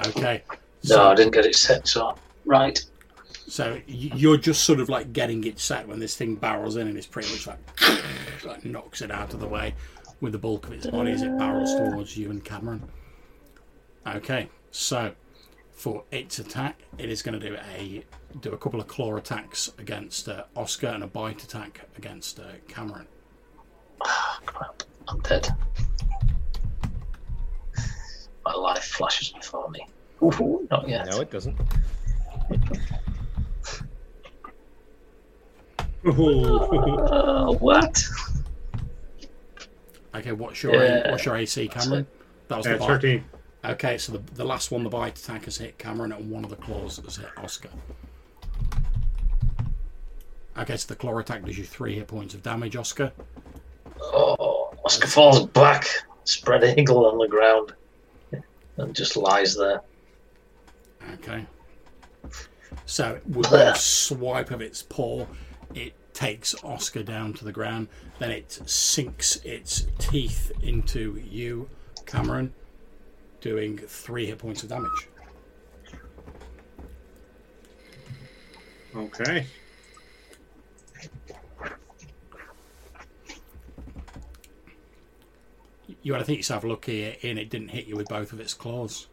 Okay. no, So, I didn't get it set. So right. So you're just sort of like getting it set when this thing barrels in, and it's pretty much like, like knocks it out of the way with the bulk of its body as it barrels towards you and Cameron. Okay, so for its attack, it is going to do a do a couple of claw attacks against uh, Oscar and a bite attack against uh, Cameron. Crap, I'm dead. My life flashes before me. Ooh, not yet. No, it doesn't. Uh, what? Okay, what's your Yeah. what's your AC, Cameron? That was the Uh, bite. 13. Okay, so the, the last one, the bite attack, has hit Cameron, and one of the claws has hit Oscar. Okay, so the claw attack does you three hit points of damage, Oscar. Oh, Oscar falls back, spread eagle on the ground, and just lies there. Okay. So with one swipe of its paw, it takes Oscar down to the ground. Then it sinks its teeth into you, Cameron, doing three hit points of damage. Okay. You had to think yourself lucky in it didn't hit you with both of its claws.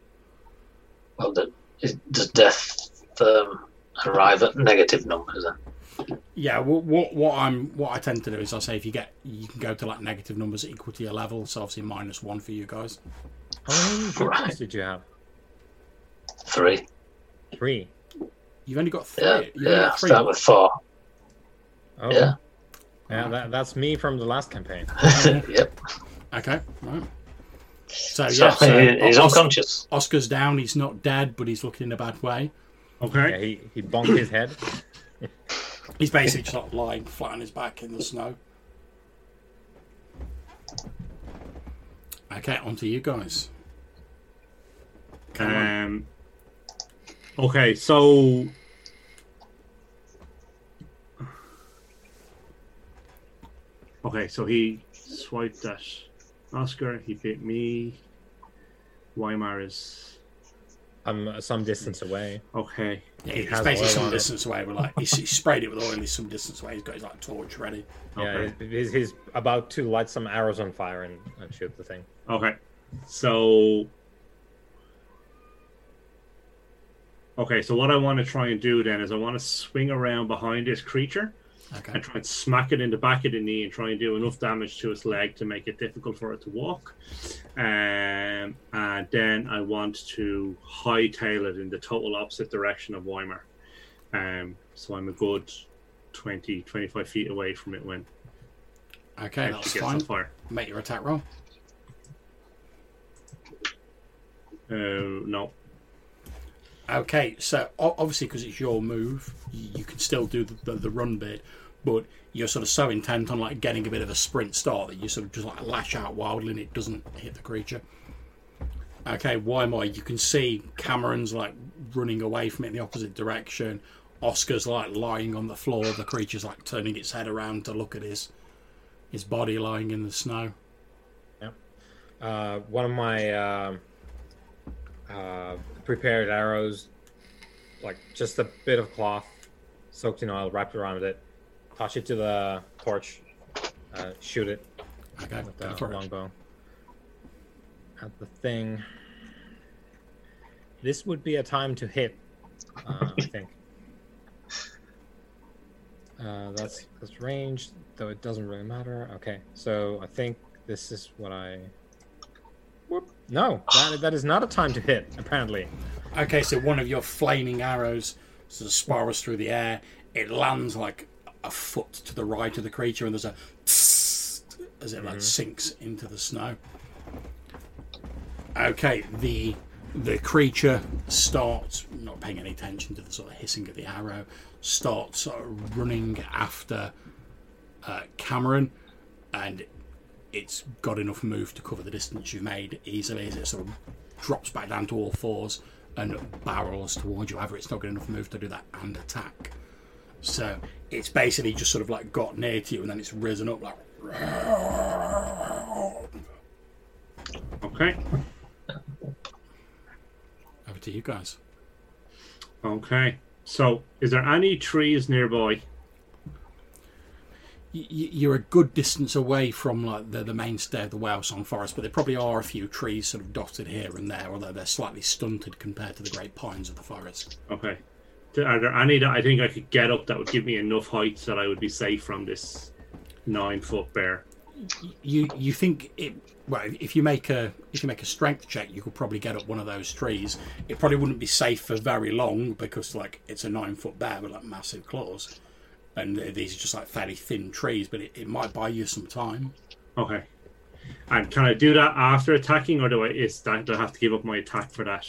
Well, does death um, arrive at negative numbers then? Yeah, what, what what I'm what I tend to do is I say if you get you can go to like negative numbers equal to your level, so obviously minus one for you guys. How many hit Right. did you have? Three. Three. You've only got three. Yeah, You've yeah. got three. Start with four. Oh, Yeah. yeah. That, that's me from the last campaign. yep. Okay, right. So So yeah, so he- he's Os- unconscious. Oscar's down. He's not dead, but he's looking in a bad way. Okay. Yeah, he he bonked his head. He's basically just like lying flat on his back in the snow. Okay, on to you guys. Come on. Um, okay, so okay, so he swiped at Oscar. He bit me. Weimar is I'm some distance away. okay. Yeah, he he's basically some on it. distance away. But like he's, he sprayed it with oil. He's some distance away. He's got his like torch ready. Okay. Yeah, he's, he's about to light some arrows on fire and, and shoot the thing. Okay, so okay, so what I want to try and do then is I want to swing around behind this creature. Okay. and try and smack it in the back of the knee and try and do enough damage to its leg to make it difficult for it to walk. Um, and then I want to hightail it in the total opposite direction of Weimar. Um, so I'm a good 20, 25 feet away from it when Okay, that's fine. fire. Make your attack roll. Uh, no. Okay, so obviously because it's your move, you, you can still do the, the, the run bit, but you're sort of so intent on like getting a bit of a sprint start that you sort of just like lash out wildly and it doesn't hit the creature. Okay, Weimar? you can see Cameron's like running away from it in the opposite direction. Oscar's like lying on the floor. The creature's like turning its head around to look at his his body lying in the snow. Uh, one of my um uh, prepared arrows, like just a bit of cloth soaked in oil, wrapped around it, touch it to the torch, uh, shoot it Okay, with go the for longbow at the thing. This would be a time to hit, uh, I think. Uh, that's that's range, though it doesn't really matter. Okay, so I think this is what I. Whoop. No, that, that is not a time to hit. Apparently, Okay, so one of your flaming arrows sort of spirals through the air. It lands like a foot to the right of the creature, and there's a tss as it like sinks into the snow. Okay, the the creature starts not paying any attention to the sort of hissing of the arrow. Starts sort of running after uh, Cameron, and it's got enough move to cover the distance you've made easily as it sort of drops back down to all fours and barrels towards you. However, it's not got enough move to do that and attack. So it's basically just sort of like got near to you and then it's risen up like. Okay. Over to you guys. Okay. So, is there any trees nearby? Y- y- You're a good distance away from like the, the mainstay of the Whale Song Forest, but there probably are a few trees sort of dotted here and there, although they're slightly stunted compared to the great pines of the forest. Okay. Are there any that I think I could get up that would give me enough height that I would be safe from this nine foot bear? you you think it well if you make a if you make a strength check you could probably get up one of those trees it probably wouldn't be safe for very long because like it's a nine foot bear with like massive claws and these are just like fairly thin trees but it, it might buy you some time Okay. And can I do that after attacking, or do I is that do I have to give up my attack for that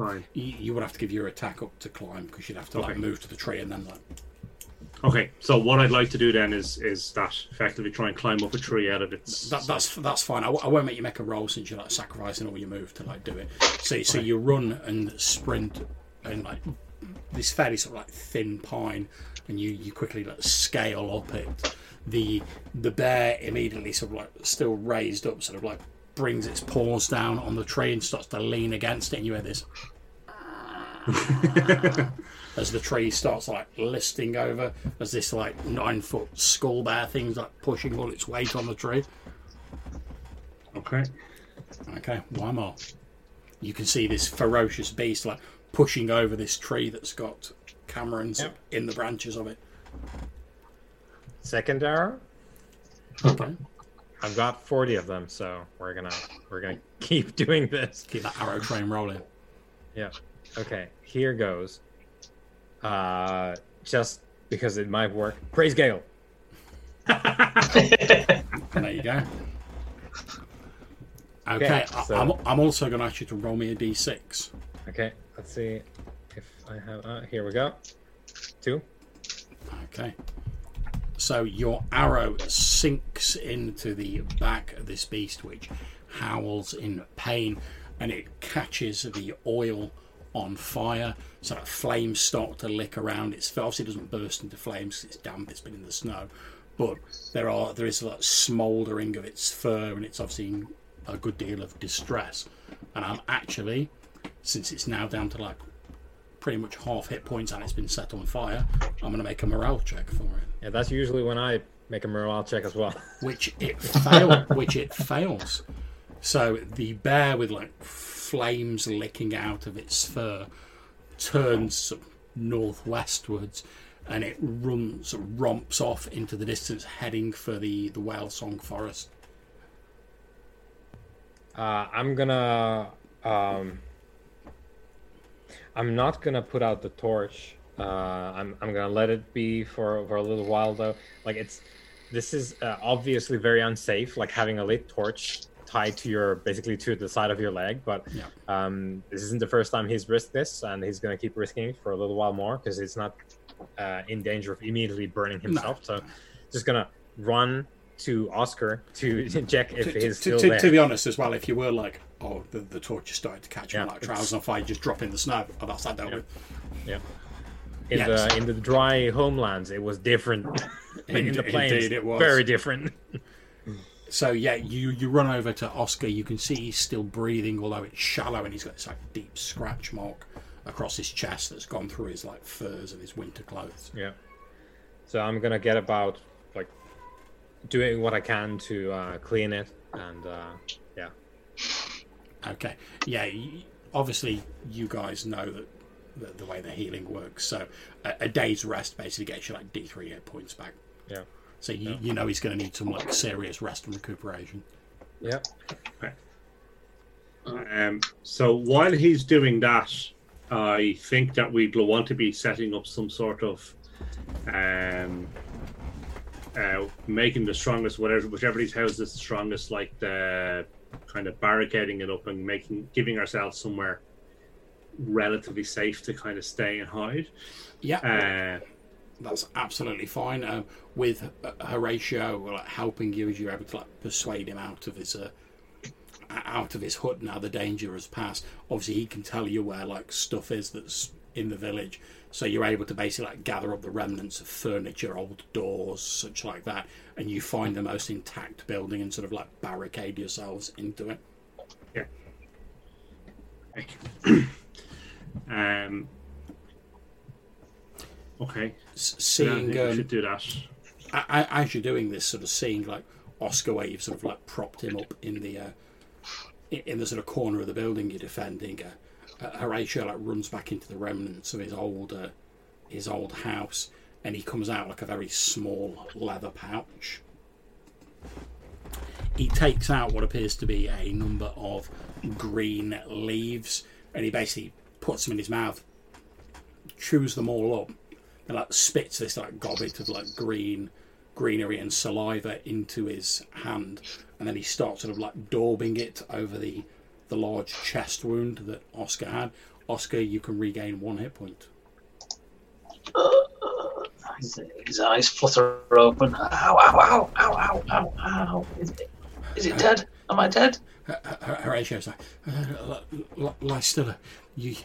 climb? you, you would have to give your attack up to climb because you'd have to like Okay. move to the tree and then like Okay. So what I'd like to do then is is that effectively try and climb up a tree out of its. that, that's that's fine I, w- I won't make you make a roll since you're like sacrificing all your move to like do it so so you run and sprint and like this fairly sort of like thin pine and you you quickly like scale up it the the bear immediately sort of like still raised up sort of like brings its paws down on the tree and starts to lean against it and you hear this as the tree starts like listing over as this like nine foot skull bear thing's like pushing all its weight on the tree okay. Okay, one more. You can see this ferocious beast like pushing over this tree that's got Camerons Yep. in the branches of it. Second arrow. Okay, I've got forty of them, so we're gonna we're gonna keep doing this. keep that arrow train rolling. Yeah. Okay. Here goes. Uh, just because it might work. Praise Gale. There you go. Okay, Okay, I- so- I'm, I'm also going to ask you to roll me a d6. Okay. Let's see if I have. Uh, here we go. Two. Okay. So your arrow sinks into the back of this beast, which howls in pain, and it catches the oil on fire. So that flames start to lick around. It's obviously it doesn't burst into flames it's damp. It's been in the snow, but there are there is like smouldering of its fur, and it's obviously a good deal of distress. And I'm actually, since it's now down to like pretty much half hit points and it's been set on fire, I'm going to make a morale check for it. Yeah, that's usually when I make a morale check as well. which it fail, which it fails. So the bear with like flames licking out of its fur turns northwestwards, and it runs romps off into the distance, heading for the the whale song forest. Uh, I'm gonna. Um, I'm not gonna put out the torch. Uh, I'm I'm gonna let it be for for a little while though. Like it's, this is uh, obviously very unsafe. Like having a lit torch tied to your basically to the side of your leg. But Yeah. um, this isn't the first time he's risked this, and he's gonna keep risking it for a little while more because he's not uh, in danger of immediately burning himself. So just gonna run to Oscar to check if To, he's to, still to, there. to be honest, as well, if you were like, oh, the, the torch is starting to catch on Yeah, like trousers on fire, just drop in the snow. Oh, that's that dealt Yeah. with. Yeah. In Yes. the in the dry homelands, it was different. in the Indeed- plains, indeed it was. very different. So yeah, you you run over to Oscar. You can see he's still breathing, although it's shallow, and he's got this like deep scratch mark across his chest that's gone through his like furs and his winter clothes. Yeah. So I'm gonna get about like doing what I can to uh, clean it, and uh, yeah, Okay, yeah. obviously, you guys know that the, the way the healing works. So a, a day's rest basically gets you like D three hit points back. yeah, So you, you know he's going to need some like serious rest and recuperation. yeah. Um, so while he's doing that, I think that we'd want to be setting up some sort of um, uh, making the strongest, whatever, whichever these houses is the strongest, like the kind of barricading it up and making, giving ourselves somewhere relatively safe to kind of stay and hide. Yeah. Uh, that's absolutely fine. Um, with uh, Horatio like, helping you, as you're able to like persuade him out of his uh, out of his hut now. The danger has passed. Obviously, he can tell you where like stuff is that's in the village, so you're able to basically like gather up the remnants of furniture, old doors, such like that, and you find the most intact building and sort of like barricade yourselves into it. um. Okay. S- Yeah, I seeing we um, should do that. a- a- as you're doing this, sort of seeing like Oscar, where you've sort of like propped him up in the uh, in the sort of corner of the building you're defending. Uh, Horatio like runs back into the remnants of his old uh, his old house, and he comes out like a very small leather pouch. He takes out what appears to be a number of green leaves, and he basically puts them in his mouth, chews them all up, and like spits this like gobbet of like green greenery and saliva into his hand and then he starts sort of like daubing it over the the large chest wound that Oscar had. Oscar, you can regain one hit point. His, his eyes flutter open. Ow, ow, ow, ow, ow, ow, ow. Is it, is it dead? Am I dead? H- H- Horatio's like, uh, li- li- lie still. You,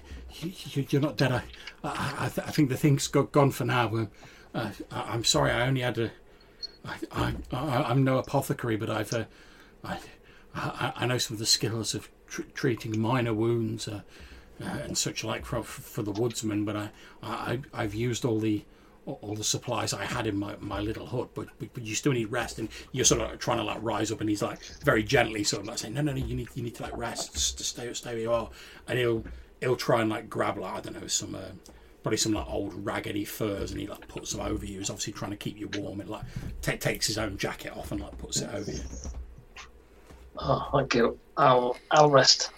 you, you're not dead. I, I, I, th- I think the thing's got gone for now. Um, uh, I, I'm sorry. I only had a. I, I, I, I'm no apothecary, but I've. Uh, I, I, I know some of the skills of tr- treating minor wounds uh, uh, and such like for, for the woodsman. But I, I, I've used all the all the supplies I had in my, my little hut, but, but but you still need rest, and you're sort of like trying to like rise up, and he's like very gently sort of like saying, no, no, no, you need you need to like rest, just stay stay where you are, and he'll he'll try and like grab like I don't know some. Uh, Probably some like old raggedy furs, and he like puts them over you. He's obviously trying to keep you warm. And like ta takes his own jacket off and like puts it over you. Oh, thank you. I'll, I'll rest.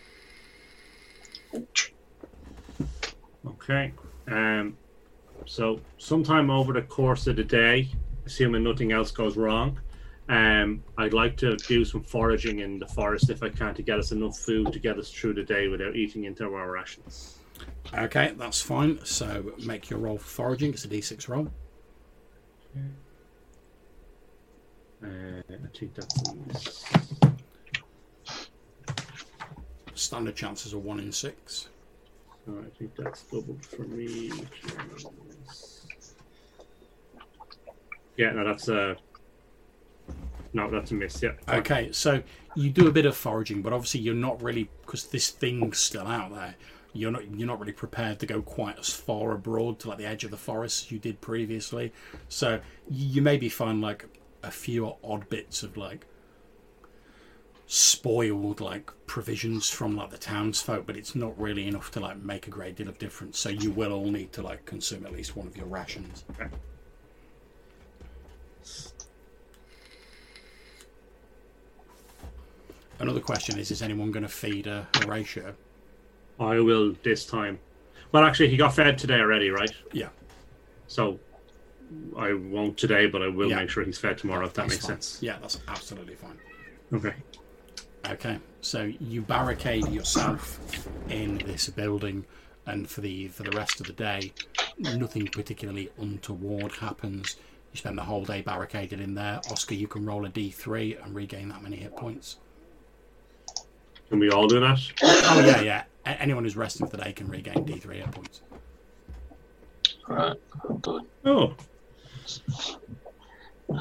Okay. Um, so sometime over the course of the day, assuming nothing else goes wrong, um, I'd like to do some foraging in the forest if I can to get us enough food to get us through the day without eating into our rations. Okay, that's fine. So make your roll for foraging. It's a d6 roll. Uh, I think that's Standard chances are one in six. so I think that's doubled for me. Yeah, no, that's a no, that's a miss. Yeah. Okay, so you do a bit of foraging, but obviously you're not really because this thing's still out there. You're not you're not really prepared to go quite as far abroad to like the edge of the forest as you did previously. So you maybe find like a few odd bits of like spoiled like provisions from like the townsfolk, but it's not really enough to like make a great deal of difference. So you will all need to like consume at least one of your rations. Another question is: Is anyone going to feed uh, Horatio? I will this time. Well, actually, he got fed today already, right? Yeah. So I won't today, but I will Yeah. make sure he's fed tomorrow if that That's makes fine. sense. Yeah, that's absolutely fine. Okay. Okay, so you barricade yourself in this building, and for the for the rest of the day, nothing particularly untoward happens. You spend the whole day barricaded in there. Oscar, you can roll a d3 and regain that many hit points. Can we all do that? Oh yeah, yeah. A- anyone who's resting for the day can regain d3 hit points. Right, I'll do Oh.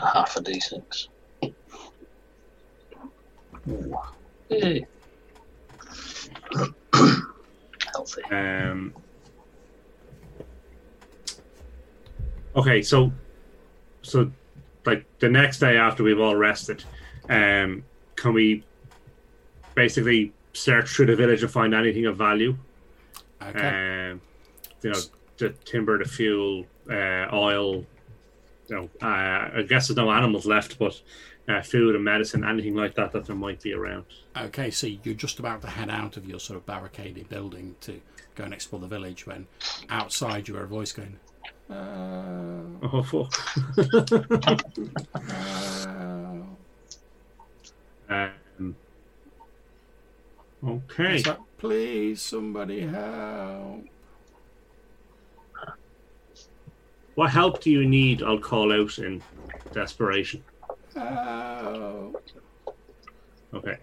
Half a d6. Ooh. Yay. Healthy. um. Okay, so, so, like the next day after we've all rested, um, can we basically search through the village and find anything of value? Okay. um, you know, the timber, the fuel, uh, oil. You know, uh, I guess there's no animals left, but uh, food and medicine, anything like that that there might be around. Okay, so you're just about to head out of your sort of barricaded building to go and explore the village when outside you hear a voice going, uh, Oh fuck! uh, um, okay, like, please, somebody help. what help do you need? I'll call out in desperation. Oh. Okay.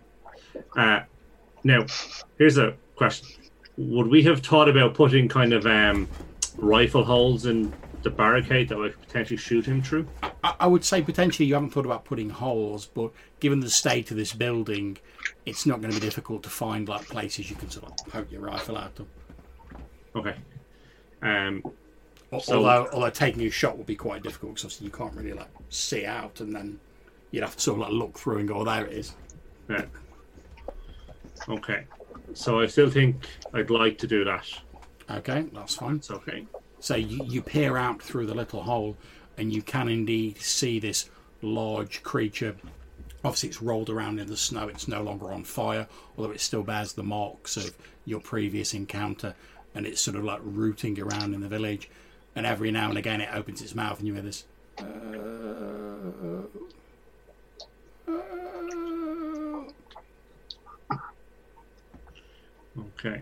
Uh, now, here's a question: Would we have thought about putting kind of um, rifle holes in the barricade that we could potentially shoot him through? I, I would say potentially you haven't thought about putting holes, but given the state of this building, it's not going to be difficult to find like places you can sort of poke your rifle out of. Okay. Um, So- although, although taking a shot would be quite difficult because you can't really like see out, and then you'd have to sort of like look through and go, "Oh, there it is." yeah. Okay. So I still think I'd like to do that. Okay, that's fine. It's okay. So you, you peer out through the little hole, and you can indeed see this large creature. Obviously, it's rolled around in the snow. It's no longer on fire, although it still bears the marks of your previous encounter. And it's sort of like rooting around in the village. And every now and again, it opens its mouth, and you hear this. "Uh, uh." Okay.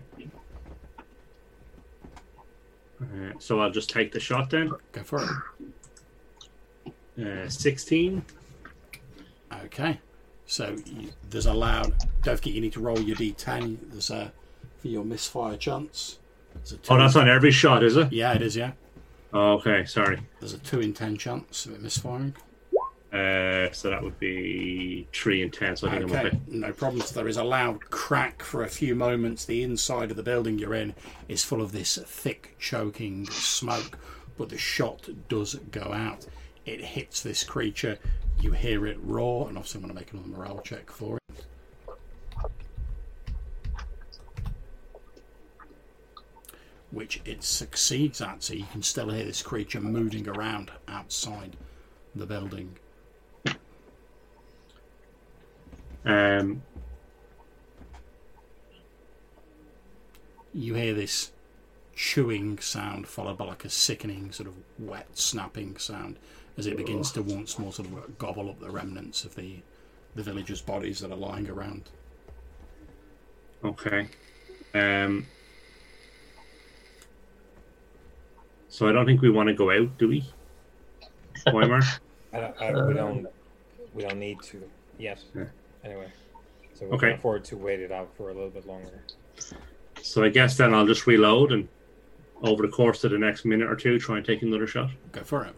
Uh, so I'll just take the shot then. Go for it. Uh, 16. Okay. So you, there's a loud. Don't forget, you need to roll your d10. There's a for your misfire chance. There's a two Oh, that's on every shot, is it? Yeah, it is. Yeah. Oh, okay, sorry. There's a two in ten chance of it misfiring. Uh, so that would be 3 and 10, so I think I'm Okay, okay. no problems. There is a loud crack for a few moments. The inside of the building you're in is full of this thick, choking smoke, but the shot does go out. It hits this creature. You hear it roar, and obviously I'm going to make another morale check for it. Which it succeeds at, so you can still hear this creature moving around outside the building. Um, you hear this chewing sound followed by like a sickening sort of wet snapping sound as it begins to once more sort of gobble up the remnants of the the villagers' bodies that are lying around. okay. Um, so I don't think we want to go out, do we? Weimar? I don't, I, we don't we don't need to yet. Yeah. Anyway, so we Okay. can afford to wait it out for a little bit longer. So I guess then I'll just reload and over the course of the next minute or two try and take another shot. Go for it.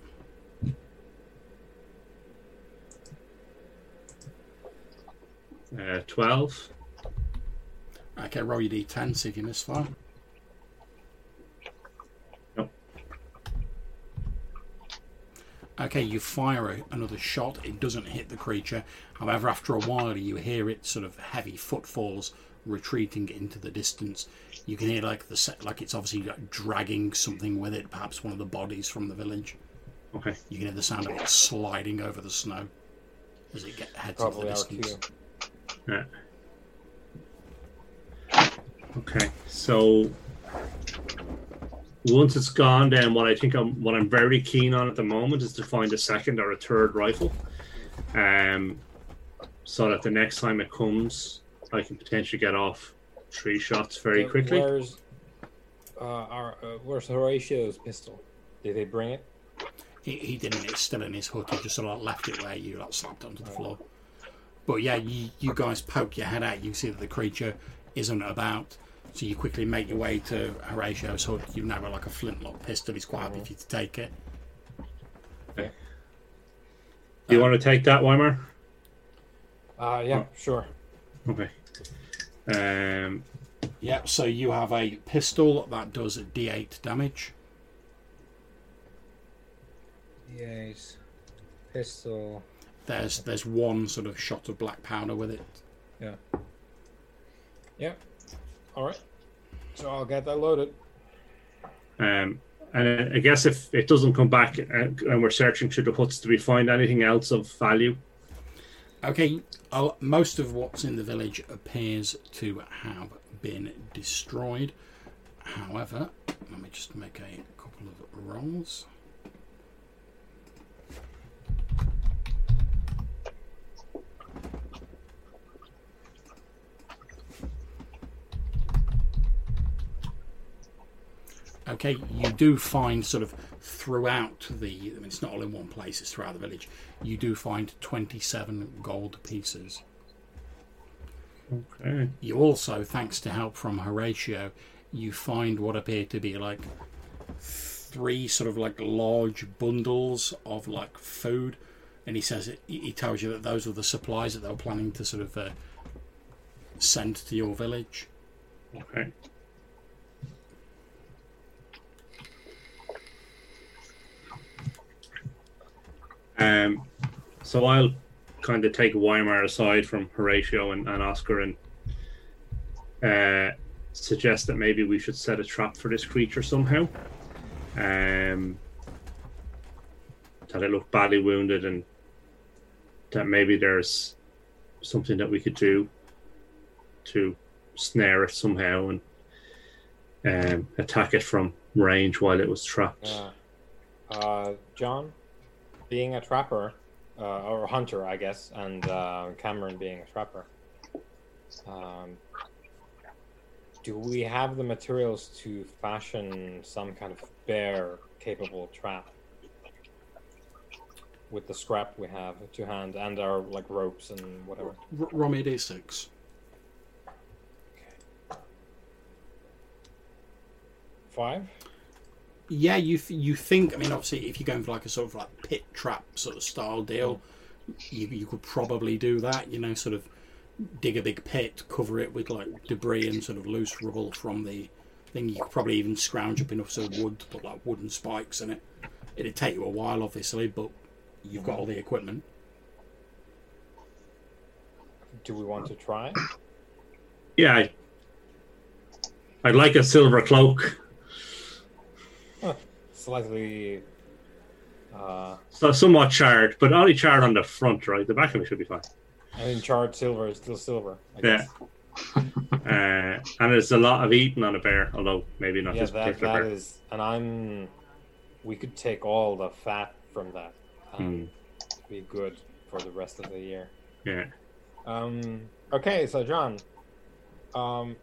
Uh, 12. Okay, roll your d10, see if you misfire. Nope. Okay, you fire a, another shot. It doesn't hit the creature. However, after a while, you hear it sort of heavy footfalls retreating into the distance. You can hear like the set, like it's obviously like dragging something with it, perhaps one of the bodies from the village. Okay. You can hear the sound of it sliding over the snow as it get, heads into the distance. Yeah. Okay. So once it's gone, then what I think I'm what I'm very keen on at the moment is to find a second or a third rifle. Um so that the next time it comes I can potentially get off three shots very So quickly. Where's uh, our uh, where's Horatio's pistol? Did they bring it? He, he didn't. It's still in his hood. He just sort of left it where you like slapped onto the floor. But yeah, you, you guys poke your head out. You see that the creature isn't about. So you quickly make your way to Horatio's hood. You've now got like a flintlock pistol. He's quite happy for you to take it. Do you want to take that, Weimar? Uh, yeah, Oh. sure. Okay. Um Yep. So you have a pistol that does D8 damage. Yes. Pistol. There's there's one sort of shot of black powder with it. Yeah. Yeah. All right. So I'll get that loaded. Um, and I guess if it doesn't come back and, and we're searching through the huts, do we find anything else of value? Okay, I'll, most of what's in the village appears to have been destroyed. However, let me just make a couple of rolls. Okay, you do find sort of throughout the. I mean, it's not all in one place. It's throughout the village. You do find twenty-seven gold pieces. Okay. You also, thanks to help from Horatio, you find what appear to be like three sort of like large bundles of like food, and he says he he tells you that those are the supplies that they were planning to sort of uh, send to your village. Okay. Um, so I'll kind of take Weimar aside from Horatio and, and Oscar and uh, suggest that maybe we should set a trap for this creature somehow. Um, that it looked badly wounded and that maybe there's something that we could do to snare it somehow and um, attack it from range while it was trapped. Yeah. Uh, John, being a trapper, uh, or hunter, I guess, and uh, Cameron being a trapper, um, do we have the materials to fashion some kind of bear capable trap? With the scrap we have to hand and our like ropes and whatever. R- roll me a d6. Five. Yeah, you th- you think? I mean, obviously, if you're going for like a sort of like pit trap sort of style deal, you you could probably do that. You know, sort of dig a big pit, cover it with like debris and sort of loose rubble from the thing. You could probably even scrounge up enough sort of wood to put like wooden spikes in it. It'd take you a while, obviously, but you've got all the equipment. Do we want to try? Yeah, I, I'd like a silver cloak. Slightly. Uh, So somewhat charred, but only charred on the front, right? The back of it should be fine. I mean, charred silver is still silver. I Yeah. guess. Uh, and there's a lot of eating on a bear, although maybe not yeah, this that, particular that bear. is, and I'm. We could take all the fat from that and be good for the rest of the year. Yeah. Um. Okay, so John, um,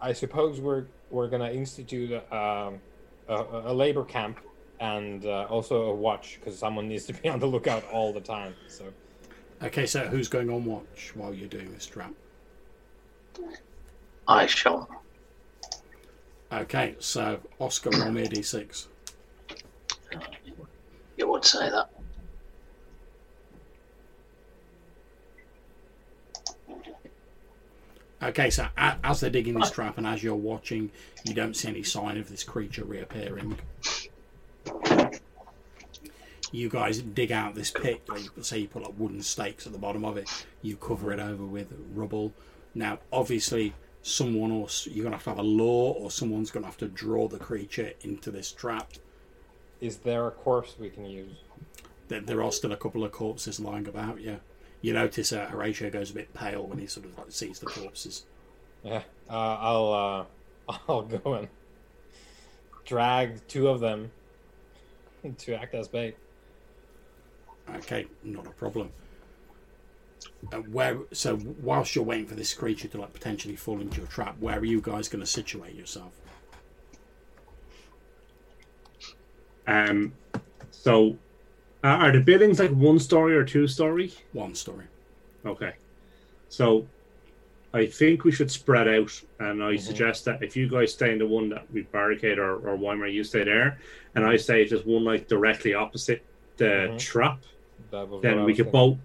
I suppose we're we're gonna institute um, a, a, a labor camp and uh, also a watch because someone needs to be on the lookout all the time. So Okay, so who's going on watch while you're doing this trap? I shall. Okay, so Oscar, roll me a d6. You would say that. Okay, so as they're digging this trap and as you're watching, you don't see any sign of this creature reappearing. You guys dig out this pit, like, say you put like wooden stakes at the bottom of it, you cover it over with rubble. Now, obviously, someone or you're gonna have to have a law, or someone's gonna have to draw the creature into this trap. is there a corpse we can use? There, there are still a couple of corpses lying about. Yeah, you notice uh, Horatio goes a bit pale when he sort of like sees the corpses. Yeah, uh, I'll uh, I'll go and drag two of them to act as bait. Okay, not a problem. Uh, where so whilst you're waiting for this creature to like potentially fall into your trap, where are you guys going to situate yourself? Um, so, uh, are the buildings like one story or two story? One story. Okay. So, I think we should spread out, and I Mhm. suggest that if you guys stay in the one that we barricade, or, or Weimar, you stay there, and I stay just one like directly opposite the Mhm. trap, That was what I then we could both,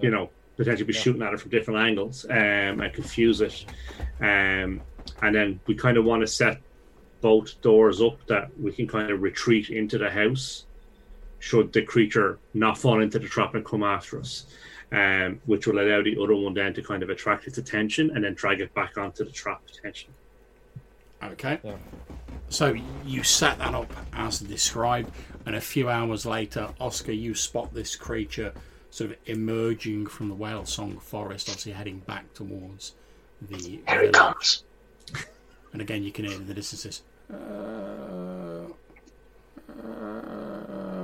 you know, potentially be Yeah. shooting at it from different angles um, and confuse it. Um, and then we kind of want to set both doors up that we can kind of retreat into the house should the creature not fall into the trap and come after us. Um, which will allow the other one then to kind of attract its attention and then drag it back onto the trap potentially. Okay. Yeah. So you set that up as described, and a few hours later, Oscar, you spot this creature sort of emerging from the whale song forest, obviously heading back towards the Here it village. comes. And again, you can hear in the distance this, uh, uh,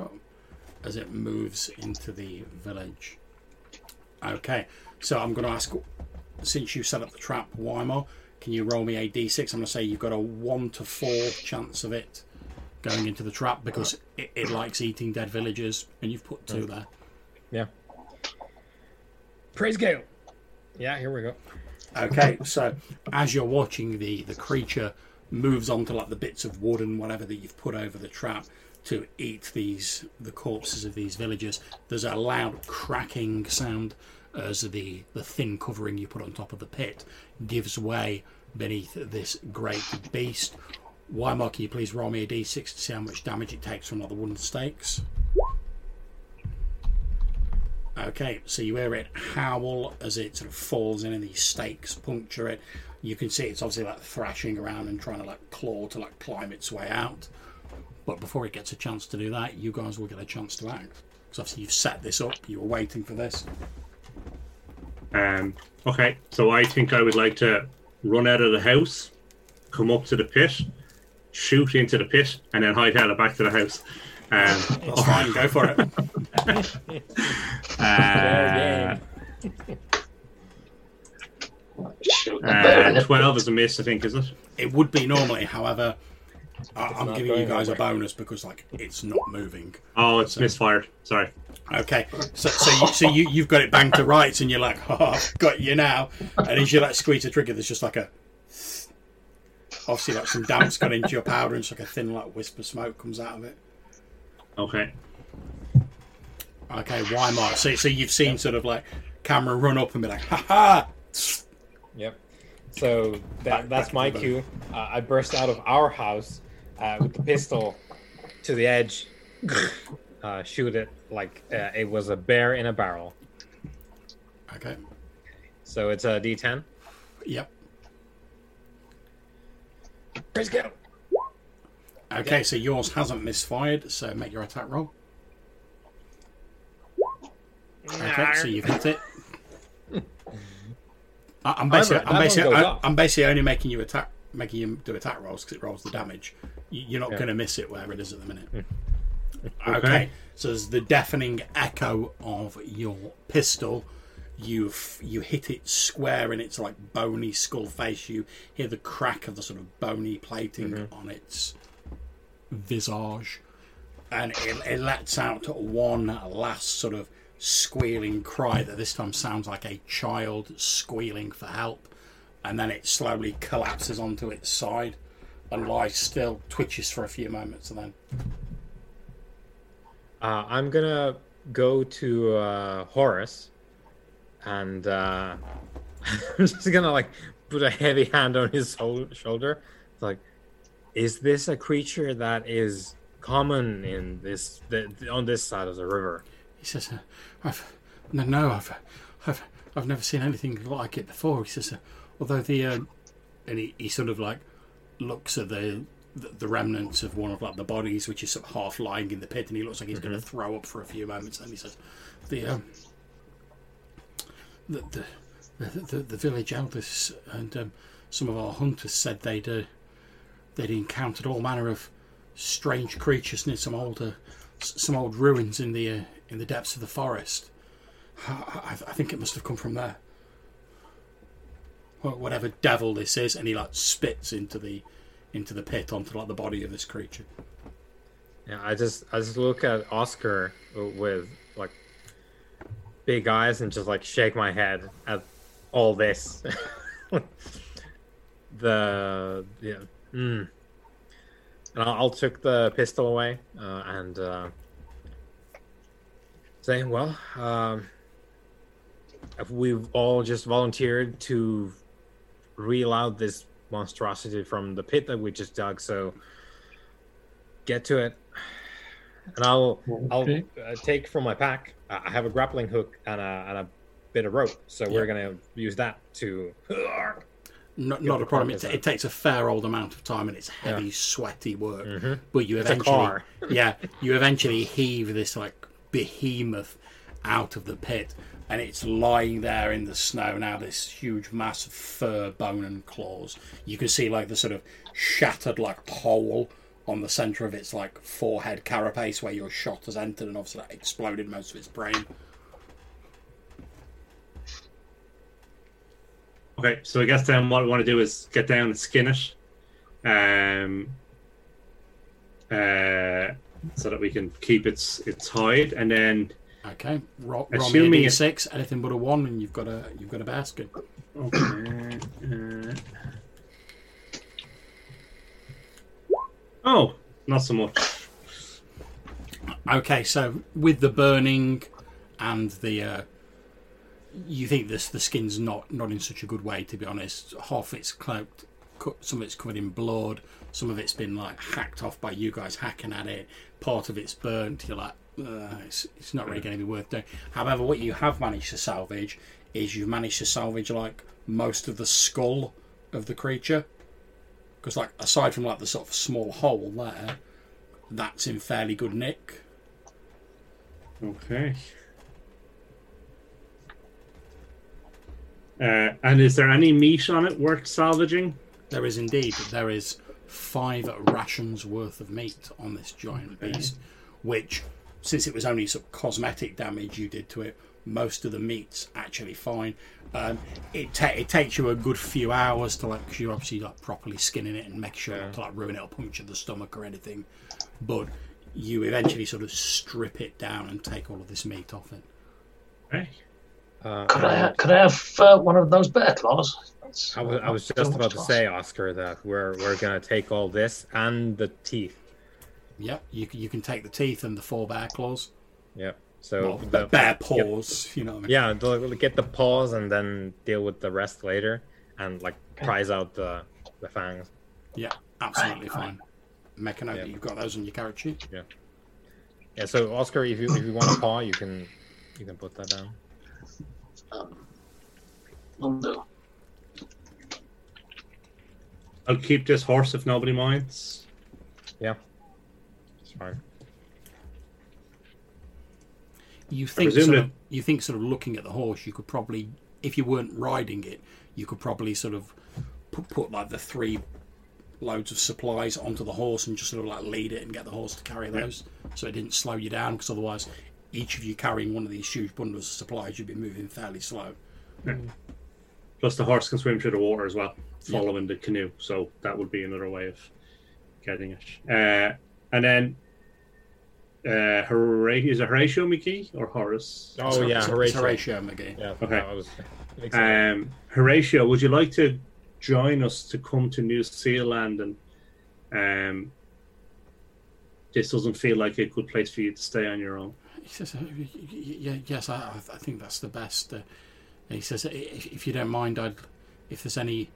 as it moves into the village. Okay, so I'm going to ask, since you set up the trap, Weimar, Can you roll me a d6? I'm going to say you've got a 1 to 4 chance of it going into the trap because it, it likes eating dead villagers, and you've put two mm. there. Yeah. Praise Gale. Yeah, here we go. Okay, so as you're watching the the creature moves onto like the bits of wood and whatever that you've put over the trap to eat these the corpses of these villagers, there's a loud cracking sound as the the thin covering you put on top of the pit gives way beneath this great beast. Weimar, can you please roll me a d6 to see how much damage it takes from all the wooden stakes? Okay, so you hear it howl as it sort of falls in and these stakes puncture it. You can see it's obviously like thrashing around and trying to like claw to like climb its way out. But before it gets a chance to do that, you guys will get a chance to act. Because obviously you've set this up, you were waiting for this. Um, okay, so I think I would like to run out of the house, come up to the pit, shoot into the pit, and then hightail it back to the house. Um, That's fine, go for it. uh, Shoot the bear in uh, it. 12 is a miss, I think, is it? It would be normally, however, I, I'm not giving you going guys a bonus because like it's not moving. Oh, it's misfired. Sorry. Okay, so so you, so you you've got it banged to rights, and you're like, oh, got you now. And as you like squeeze the trigger, there's just like a obviously like some damp's got into your powder, and it's like a thin like wisp of smoke comes out of it. Okay. Okay, Weimar? So so you've seen sort of like Cameron run up and be like, ha ha. Yep. So that, that's my cue. Uh, I burst out of our house uh, with the pistol to the edge, uh, shoot it like uh, it was a bear in a barrel. Okay, So it's a D10. yep. Praise go. Okay, so yours hasn't misfired, so make your attack roll. Okay, so you've hit it. I'm basically, I'm basically, goes I- off. I'm basically only making you attack, making you do attack rolls because it rolls the damage. You- You're not Yeah. going to miss it wherever it is at the minute. Hmm. Okay. Okay, so there's the deafening echo of your pistol. You you hit it square in its like bony skull face. You hear the crack of the sort of bony plating mm-hmm. on its visage, and it, it lets out one last sort of squealing cry that this time sounds like a child squealing for help, and then it slowly collapses onto its side and lies still, twitches for a few moments, and then Uh, I'm gonna go to uh, Horace, and uh, I'm just gonna like put a heavy hand on his shou- shoulder. It's like, is this a creature that is common in this the, on this side of the river? He says, uh, "I've no, no, I've, I've, I've never seen anything like it before." He says, uh, "Although the," uh, and he, he sort of like looks at the, the the remnants of one of like the bodies, which is sort of half lying in the pit, and he looks like he's going to throw up for a few moments. And he says, "The um, the the the, the, the village elders and um, some of our hunters said they'd uh, they'd encountered all manner of strange creatures near some old uh, some old ruins in the uh, in the depths of the forest. I, I, I think it must have come from there. Wha- Whatever devil this is, and he like spits into the into the pit onto like the body of this creature. Yeah, I just I just look at Oscar with like big eyes and just like shake my head at all this. the yeah, mm. and I'll, I'll took the pistol away uh, and uh, say, well, um, if we've all just volunteered to reel out this monstrosity from the pit that we just dug, so get to it and I'll I'll uh, take from my pack. Uh, I have a grappling hook and a, and a bit of rope, so we're gonna use that to. Not, not a problem. It, it takes a fair old amount of time and it's heavy, sweaty work. Mhm. But you It's eventually, yeah, you eventually heave this like behemoth out of the pit, and it's lying there in the snow now. This huge mass of fur, bone, and claws. You can see like the sort of shattered like hole on the center of its like forehead carapace where your shot has entered, and obviously that exploded most of its brain. Okay, so I guess then what I want to do is get down and skin it, um, uh, so that we can keep its its hide, and then Okay, roll, roll me a Assuming it- d6, anything but a one, and you've got a you've got a basket. okay. Uh, oh, not so much. Okay, so with the burning and the, uh, you think this the skin's not not in such a good way to be honest. Half it's cloaked, co- some of it's covered in blood, some of it's been like hacked off by you guys hacking at it. Part of it's burnt. You're like, "Ugh, it's, it's not really going to be worth doing. However, what you have managed to salvage is you've managed to salvage like most of the skull of the creature. Because like aside from like the sort of small hole there, that's in fairly good nick. Okay. Uh, and is there any meat on it worth salvaging? There is indeed. There is five rations worth of meat on this giant beast, which, since it was only sort of cosmetic damage you did to it, most of the meat's actually fine. Um, it, ta- it takes you a good few hours to like, 'cause you're obviously like properly skinning it and make sure not to like ruin it or puncture the stomach or anything. But you eventually sort of strip it down and take all of this meat off it. Okay. Uh, Could I could I have uh, one of those bear claws? I was, I was just about to say, Oscar, that we're we're gonna take all this and the teeth. Yep, you, you can take the teeth and the four bear claws. Yep. So Well, the bear yep. paws, you know what I mean? Yeah, get the paws and then deal with the rest later, and like prize out the the fangs. Yeah, absolutely Right, right. fine. Make a note Yeah. that you've got those on your character sheet. Yeah. Yeah. So Oscar, if you if you want a paw, you can you can put that down. Um, will do. I'll keep this horse if nobody minds. It's fine. You think presume sort that- of, you think sort of looking at the horse, you could probably, if you weren't riding it, you could probably sort of put, put like the three loads of supplies onto the horse and just sort of like lead it and get the horse to carry those, so it didn't slow you down. Because otherwise, each of you carrying one of these huge bundles of supplies, you'd be moving fairly slow. Plus, the horse can swim through the water as well, following the canoe. So that would be another way of getting it. Uh, and then, uh, Hora- is it Horatio McGee or Horace? Oh So- yeah, Horatio. Horatio McGee. Yeah. Okay. Was. Um, Horatio, would you like to join us to come to New Seal Land? And um, this doesn't feel like a good place for you to stay on your own. He says, y- y- y- "Yes, I, I think that's the best." Uh, he says, "If if you don't mind, I'd, if there's any,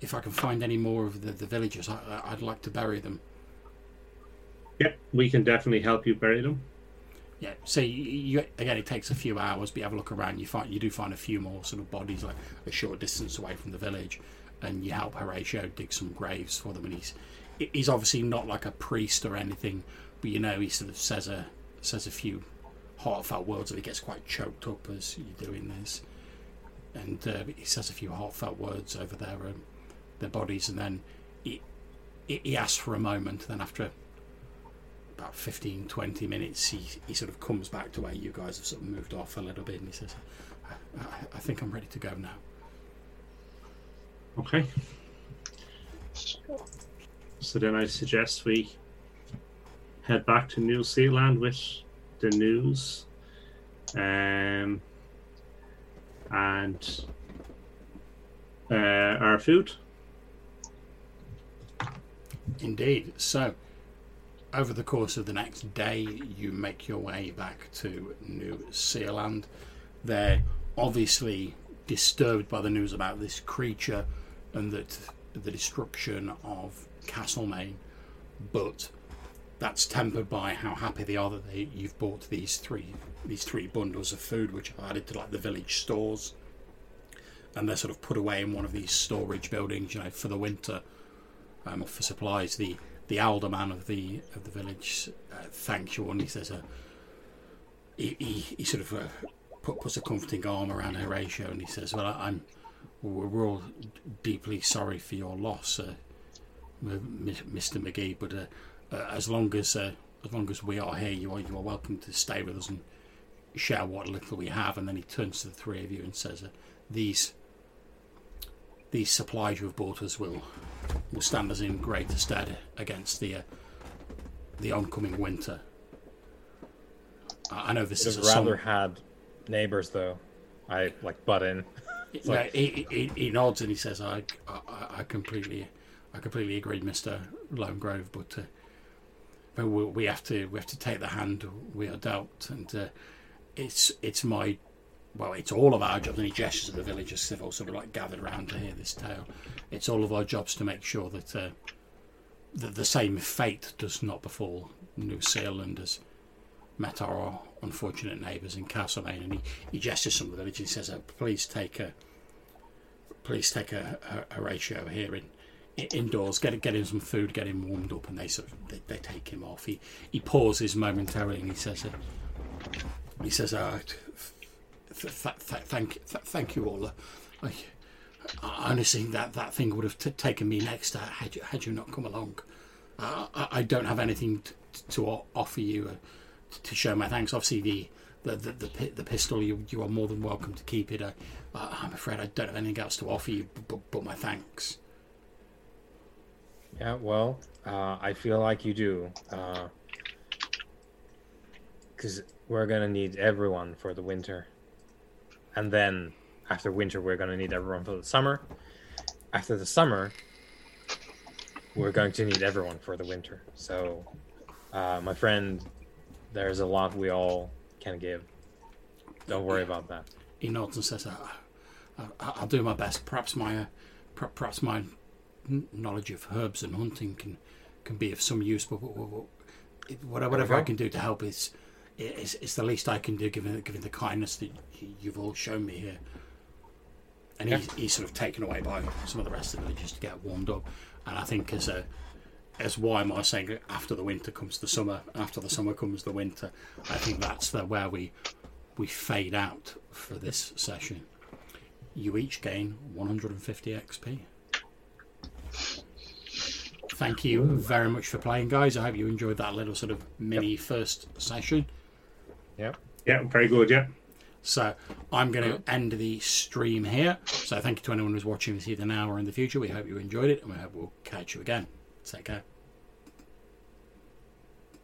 if I can find any more of the, the villagers, I, I- I'd like to bury them." Yeah, we can definitely help you bury them. Yeah. So you, you again, it takes a few hours, but you have a look around. You find you do find a few more sort of bodies like a short distance away from the village, and you help Horatio dig some graves for them. And he's he's obviously not like a priest or anything, but you know he sort of says a says a few heartfelt words, and he gets quite choked up as you're doing this. And uh, he says a few heartfelt words over their um, their bodies, and then he, he asks for a moment. Then after about 15, 20 minutes, he, he sort of comes back to where you guys have sort of moved off a little bit, and he says, I, I, I think I'm ready to go now. Okay. So then I suggest we head back to New Seal Land with the news. Um, and uh, our food. Indeed. So, over the course of the next day, you make your way back to New Seal Land. They're obviously disturbed by the news about this creature and that the destruction of Castlemaine, but that's tempered by how happy they are that they, you've bought these three these three bundles of food, which are added to like the village stores, and they're sort of put away in one of these storage buildings, you know, for the winter um, for supplies. The the alderman of the of the village uh, thanks you, and he says, uh, he, he he sort of uh, put, puts a comforting arm around Horatio, and he says, "Well, I, I'm we're all deeply sorry for your loss, uh, Mr. McGee, but uh, uh, as long as as long as we are here, you are you are welcome to stay with us and share what little we have." And then he turns to the three of you and says, "These." these supplies you've bought us will will stand us in greater stead against the uh, the oncoming winter. I I know this Would is a rather sum- had neighbors though. I like butt in. No, he, he, he nods and he says, "I, I, I completely, I completely agree, Mister Lone Grove, but, uh, but we, we have to, we have to take the hand we are dealt, and uh, it's, it's my, well, it's all of our jobs." And he gestures at the villagers they've also like gathered around to hear this tale. It's all of our jobs to make sure that, uh, that the same fate does not befall New Seal Land as met our unfortunate neighbours in Castlemaine, and he, he gestures some of the and says, uh, "Please take a, please take a, a, Horatio here in, i indoors. Get get him some food, get him warmed up." And they sort of they, they take him off. He he pauses momentarily and he says, uh, "He says, uh, th- th- th- thank th- thank you all. Uh, I honestly that that thing would have t- taken me next uh, had you had you not come along. Uh, I, I don't have anything t- to offer you." Uh, to show my thanks. Obviously, the the the, the, the pistol you you are more than welcome to keep it. I, uh, I'm afraid I don't have anything else to offer you, but, but, but my thanks. Yeah, well, uh, I feel like you do. Because we're going to need everyone for the winter. And then after winter, we're going to need everyone for the summer. After the summer, we're going to need everyone for the winter. So, uh, my friend, there's a lot we all can give. Don't worry about that. He nods and says, uh, I, "I'll do my best. Perhaps my uh, per- perhaps my knowledge of herbs and hunting can can be of some use, but, whatever I can do to help is." Is, is the least I can do, given given the kindness that you've all shown me here. And Yeah. he's, he's sort of taken away by some of the rest of the villagers to get warmed up. And I think as a as why am I saying after the winter comes the summer, after the summer comes the winter. I think that's the where we we fade out for this session. You each gain 150 XP. Thank you very much for playing, guys. I hope you enjoyed that little sort of mini first session. Yep. Yeah, very good. Yeah. So I'm going to mm-hmm. end the stream here. So thank you to anyone who's watching this either now or in the future. We hope you enjoyed it, and we hope we'll catch you again. Take care.